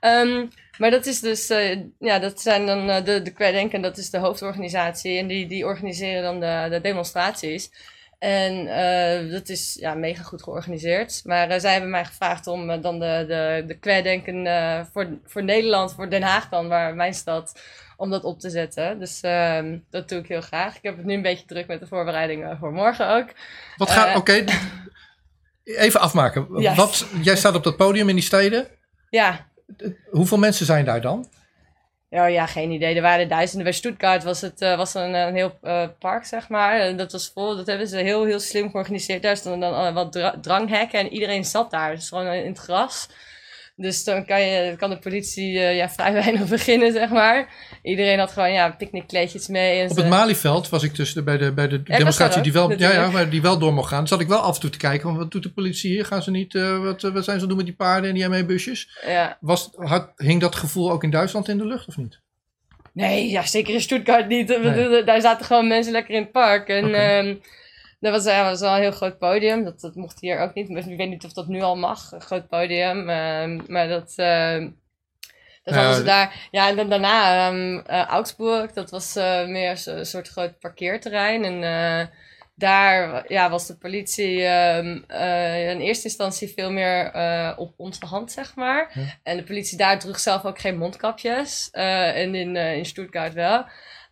Ehm, maar dat is dus, eh, ja, dat zijn dan eh, de, de Kweerdenken, dat is de hoofdorganisatie. En die, die organiseren dan de, de demonstraties. En eh, dat is ja, mega goed georganiseerd. Maar eh, zij hebben mij gevraagd om eh, dan de, de, de Kweerdenken eh, voor, voor Nederland, voor Den Haag dan, waar mijn stad, om dat op te zetten. Dus ehm, dat doe ik heel graag. Ik heb het nu een beetje druk met de voorbereidingen voor morgen ook. Wat gaat, oké. Even afmaken. Yes. Wat, jij staat op dat podium in die steden. Ja, Hoeveel mensen zijn daar dan? Ja, ja, geen idee. Er waren duizenden. Bij Stuttgart was het eh, was een, een heel eh, park, zeg maar. En dat was vol. Dat hebben ze heel, heel slim georganiseerd. Daar stonden dan eh, wat dra- dranghekken en iedereen zat daar. Dus gewoon in het gras. Dus dan kan, je, kan de politie eh, ja, vrij weinig beginnen, zeg maar. Iedereen had gewoon ja, picknickkleedjes mee. En Op het Malieveld was ik dus bij de, bij de demonstratie die wel, ja, ja, maar die wel door mocht gaan. Zat ik wel af en toe te kijken. Want wat doet de politie hier? Gaan ze niet, eh, wat, eh, wat zijn ze doen met die paarden en die ME-busjes? ja. Was, had, hing dat gevoel ook in Duitsland in de lucht of niet? Nee, ja, zeker in Stuttgart niet. Nee. Daar zaten gewoon mensen lekker in het park. En dat was, ja, was wel een heel groot podium. Dat, dat mocht hier ook niet. Ik weet niet of dat nu al mag, een groot podium. Ehm, maar dat, ehm, dat hadden ze daar. Ja, en dan daarna ehm, eh, Augsburg. Dat was eh, meer een soort groot parkeerterrein. En eh, daar ja, was de politie eh, in eerste instantie veel meer eh, op onze hand, zeg maar. En de politie daar droeg zelf ook geen mondkapjes. Eh, en in, eh, in Stuttgart wel.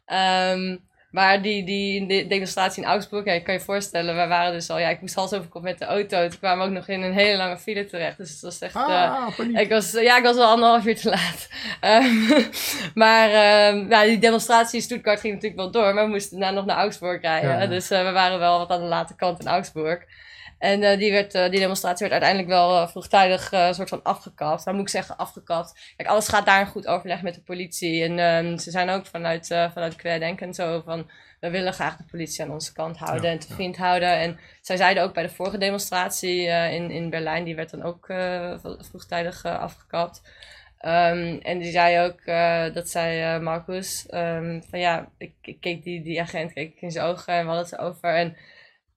Ehm, maar die, die de demonstratie in Augsburg, ja, je kan je voorstellen, wij waren dus al, ja, ik moest hals over kop met de auto. Toen kwamen we ook nog in een hele lange file terecht. Dus het was echt. eh, Ah, paniek. ik was, ja, ik was wel anderhalf uur te laat. Ehm, maar ehm, ja, die demonstratie in Stuttgart ging natuurlijk wel door. Maar we moesten daarna nog naar Augsburg rijden. Ja. Dus eh, we waren wel wat aan de late kant in Augsburg. En eh, die, werd, eh, die demonstratie werd uiteindelijk wel eh, vroegtijdig soort van afgekapt. Maar moet ik zeggen, afgekapt. Kijk, alles gaat daar in goed overleg met de politie. En ehm, ze zijn ook vanuit, vanuit Querdenken zo van... We willen graag de politie aan onze kant houden Ja, en te vriend houden. En zij zeiden ook bij de vorige demonstratie in, in Berlijn... Die werd dan ook vroegtijdig afgekapt. Ehm, en die zei ook, dat zei eh, Marcus, ehm, van ja, ik, ik keek die, die agent keek ik in zijn ogen en we hadden het erover. En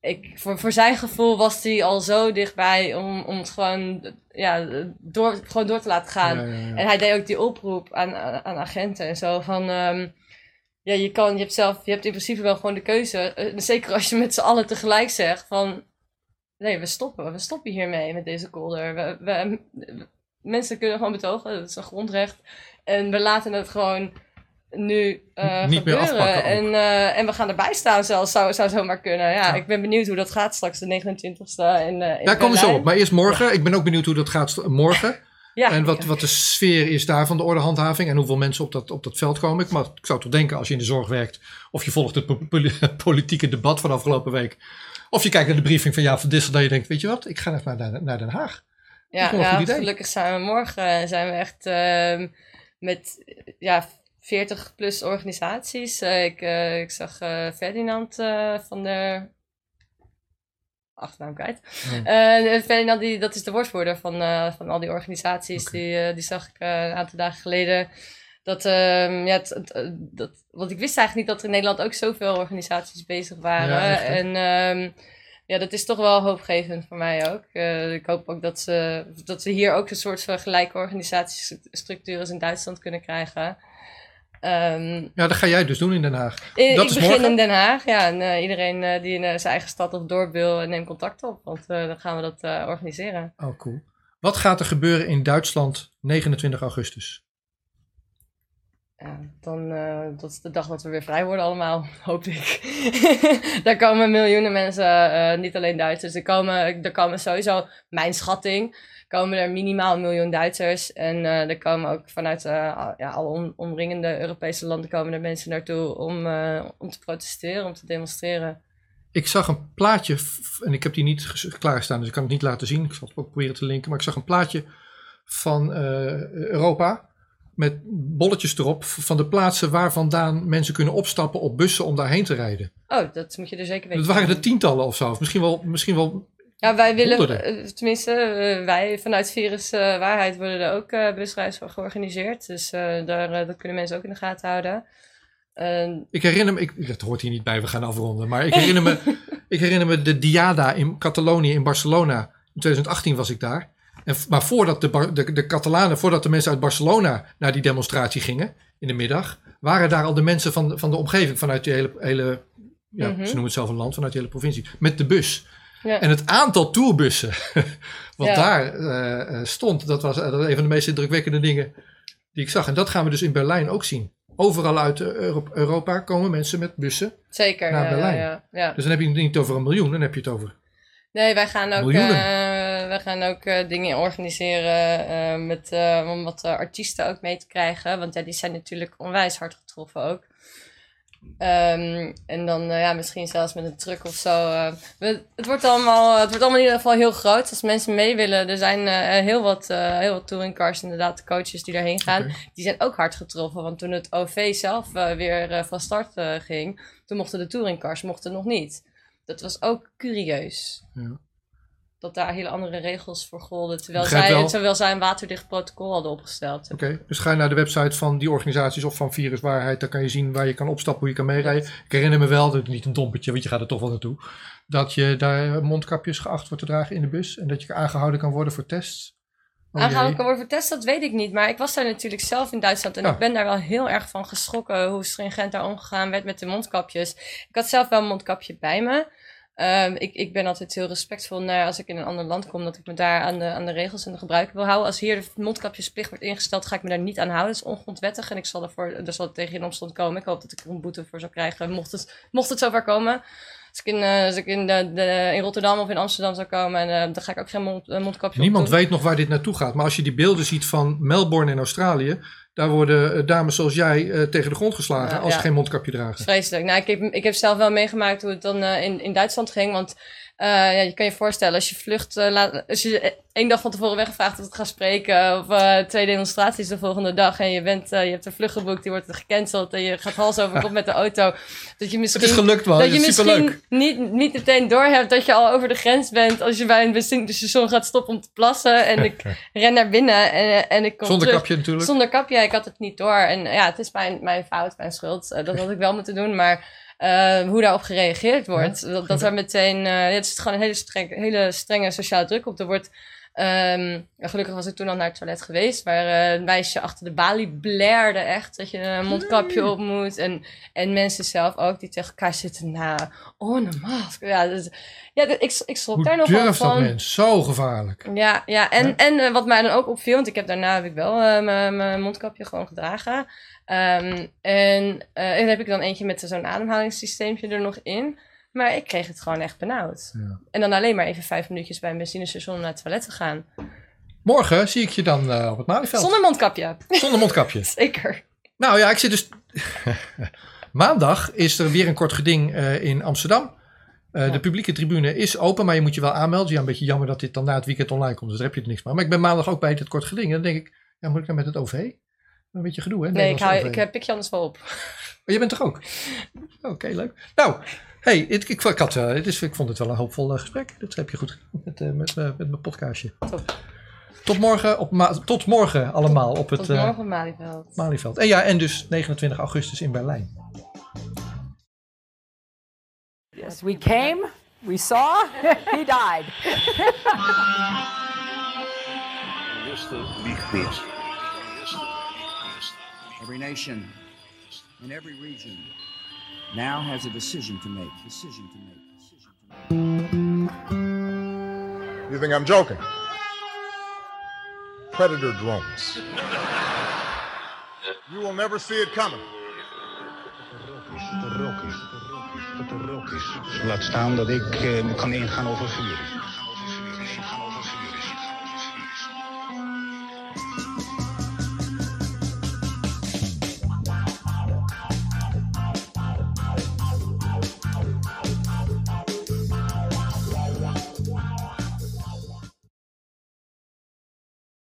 ik, voor, voor zijn gevoel was hij al zo dichtbij om, om het gewoon, ja, door, gewoon door te laten gaan. Ja, ja, ja. En hij deed ook die oproep aan, aan, aan agenten en zo van... ehm, ja, je kan, je hebt zelf, je hebt in principe wel gewoon de keuze. eh, zeker als je met z'n allen tegelijk zegt van... Nee, we stoppen. We stoppen hiermee met deze kolder. We, we, mensen kunnen gewoon betogen. Dat is een grondrecht. En we laten het gewoon nu eh, Niet meer gebeuren. ook. En, eh, en we gaan erbij staan zelfs. Zou, zou zomaar kunnen. Ja, Ja. ik ben benieuwd hoe dat gaat straks de 29e in, eh in Daar komen we zo op. Maar eerst morgen. Ik ben ook benieuwd hoe dat gaat morgen. Ja, En wat, wat de sfeer is daar van de ordehandhaving. En hoeveel mensen op dat, op dat veld komen. Ik, maar ik zou toch denken als je in de zorg werkt. Of je volgt het po- poli- politieke debat van afgelopen week. Of je kijkt naar de briefing van Jaap van Dissel. Dat je denkt, weet je wat, ik ga even naar, naar Den Haag. Ja, ja gelukkig zijn we morgen zijn we echt ehm, met ja, 40 plus organisaties. Eh, ik, eh, ik zag eh, Ferdinand van der achternaam kwijt. Ja. Ferdinand, die, dat is de woordvoerder van, van al die organisaties. Die, die zag ik een aantal dagen geleden. Dat, ehm, ja, dat, want ik wist eigenlijk niet dat er in Nederland ook zoveel organisaties bezig waren. Ja, en ehm, ja, dat is toch wel hoopgevend voor mij ook. Ik hoop ook dat ze, dat we hier ook een soort van gelijke organisatiestructuur als in Duitsland kunnen krijgen. Ehm, Ja, dat ga jij dus doen in Den Haag. ik Dat is begin morgen? in Den Haag, ja. En eh, iedereen eh, die in eh, zijn eigen stad of dorp wil, neem contact op. Want dan gaan we dat organiseren. Oh, cool. Wat gaat er gebeuren in Duitsland 29 augustus? Ja, dan, eh, dat is de dag dat we weer vrij worden allemaal, hoop ik. Daar komen miljoenen mensen, eh, niet alleen Duitsers. Er komen, er komen sowieso, mijn schatting, komen er minimaal een miljoen Duitsers. En eh, er komen ook vanuit ja, alle om- omringende Europese landen komen er mensen naartoe om, om te protesteren, om te demonstreren. Ik zag een plaatje, en ik heb die niet klaarstaan, dus ik kan het niet laten zien. Ik zal het ook proberen te linken. Maar ik zag een plaatje van Europa met bolletjes erop van de plaatsen waar vandaan mensen kunnen opstappen op bussen om daarheen te rijden. Oh, dat moet je er zeker weten. Dat waren er tientallen of zo. Of misschien wel, misschien wel Ja, wij willen, honderden. eh, tenminste, eh, wij vanuit Virus eh, Waarheid worden er ook eh busreizen georganiseerd. Dus daar, dat kunnen mensen ook in de gaten houden. Ik herinner me, ik, dat hoort hier niet bij, we gaan afronden. Maar ik herinner me, ik herinner me de Diada in Catalonië, in Barcelona. In 2018 was ik daar. En, maar voordat de, de, de Catalanen, voordat de mensen uit Barcelona naar die demonstratie gingen in de middag, waren daar al de mensen van, van de omgeving, vanuit die hele, hele ja, Mhm. ze noemen het zelf een land, vanuit die hele provincie, met de bus. ja. En het aantal tourbussen wat Ja. daar eh, eh, stond, dat was, dat was een van de meest indrukwekkende dingen die ik zag. En dat gaan we dus in Berlijn ook zien. Overal uit eh, Euro- Europa komen mensen met bussen. Zeker. naar ja, Berlijn. Dus dan heb je het niet over een miljoen, dan heb je het over. Nee, wij gaan ook, Miljoenen. Wij gaan ook eh, dingen organiseren eh, met, eh, om wat artiesten ook mee te krijgen. Want ja, die zijn natuurlijk onwijs hard getroffen ook. Ehm, en dan ja, misschien zelfs met een truck of zo. We- het, wordt allemaal, het wordt allemaal in ieder geval heel groot. Als mensen mee willen, er zijn heel wat, heel wat touringcars, inderdaad, de coaches die daarheen gaan. Die zijn ook hard getroffen. Want toen het OV zelf weer van start ging, toen mochten de touringcars mochten nog niet. Dat was ook curieus. Ja. Dat daar hele andere regels voor golden. Terwijl zij, terwijl zij een waterdicht protocol hadden opgesteld. Oké, dus ga je naar de website van die organisaties of van Viruswaarheid, dan kan je zien waar je kan opstappen, hoe je kan meerijden. Ik herinner me wel, dat niet een dompertje, want je gaat er toch wel naartoe, dat je daar mondkapjes geacht wordt te dragen in de bus en dat je aangehouden kan worden voor tests. Oh Aangehouden kan worden vertest, dat weet ik niet. Maar ik was daar natuurlijk zelf in Duitsland. En Ja. ik ben daar wel heel erg van geschrokken hoe stringent daar omgegaan werd met de mondkapjes. Ik had zelf wel een mondkapje bij me. Ehm, ik, ik ben altijd heel respectvol naar als ik in een ander land kom, dat ik me daar aan de, aan de regels en de gebruiken wil houden. Als hier de mondkapjesplicht wordt ingesteld, ga ik me daar niet aan houden. Dat is ongrondwettig en ik zal ervoor, er zal tegen in opstand komen. Ik hoop dat ik er een boete voor zou krijgen, mocht het, mocht het zover komen. Als ik in, eh, als ik in, de, de, in Rotterdam of in Amsterdam zou komen, en, eh, dan ga ik ook geen mond, eh, mondkapje Niemand op doen. weet nog waar dit naartoe gaat, maar als je die beelden ziet van Melbourne in Australië, daar worden eh, dames zoals jij eh, tegen de grond geslagen Ja, als ze geen mondkapje dragen. Vreselijk. Nou, ik heb, ik heb zelf wel meegemaakt hoe het dan eh, in, in Duitsland ging. Want eh, ja, je kan je voorstellen, als je vlucht, eh, laat, als je één dag van tevoren weggevraagd dat het gaat spreken, of eh, twee demonstraties de volgende dag, en je, bent, je hebt een vlucht geboekt, die wordt gecanceld, en je gaat hals over kop met de auto, dat je misschien... Het is gelukt man, dat je is misschien superleuk. niet, niet meteen doorhebt dat je al over de grens bent als je bij een benzinestation gaat stoppen om te plassen. En ik ren naar binnen en, en ik kom Zonder terug. kapje natuurlijk. Zonder kapje, ik had het niet door. En ja, het is mijn, mijn fout, mijn schuld. Dat had ik wel moeten doen. Maar eh, hoe daarop gereageerd wordt, dat, dat er meteen... eh het is gewoon een hele, streng, hele strenge sociale druk op. Er wordt... ehm, gelukkig was ik toen al naar het toilet geweest, waar eh, een meisje achter de balie blaerde echt dat je een mondkapje op moet. En, en mensen zelf ook, die tegen elkaar zitten na, oh, een mask. Ja, dus, ja ik, ik schrok daar nog wel durft dat van. mens? Zo gevaarlijk. Ja, ja. en, Ja. en eh, wat mij dan ook opviel, want ik heb daarna heb ik wel eh, mijn mondkapje gewoon gedragen. Ehm, en, eh, en heb ik dan eentje met zo'n ademhalingssysteempje er nog in. Maar ik kreeg het gewoon echt benauwd. Ja. En dan alleen maar even vijf minuutjes bij een benzinestation om naar het toilet te gaan. Morgen zie ik je dan eh, op het Malieveld. Zonder mondkapje. Zonder mondkapje. Zeker. Nou ja, ik zit dus. Maandag is er weer een kort geding eh, in Amsterdam. Eh, Ja. De publieke tribune is open, maar je moet je wel aanmelden. Ja, een beetje jammer dat dit dan na het weekend online komt, dus daar heb je er niks van. Maar ik ben maandag ook bij het kort geding. En dan denk ik, ja, moet ik dan met het OV? Een beetje gedoe, hè? Nee, ik, hou, ik pik je anders wel op. Oh, je bent er ook? Oké, leuk. Nou, hey, ik, ik, ik, had, het is, ik vond het wel een hoopvol eh, gesprek. Dat heb je goed gedaan met, eh, met, met mijn podcastje. Top. Tot morgen, op ma- tot morgen allemaal op het Tot morgen, Malieveld. Malieveld. En ja, en dus 29 augustus in Berlijn. Yes, we came, we saw, he died. Every nation in every region now has a decision to make. Decision to make. Decision to make. You think I'm joking? Predator drones. You will never see it coming. Laat staan dat ik eh, kan ingaan over vuur.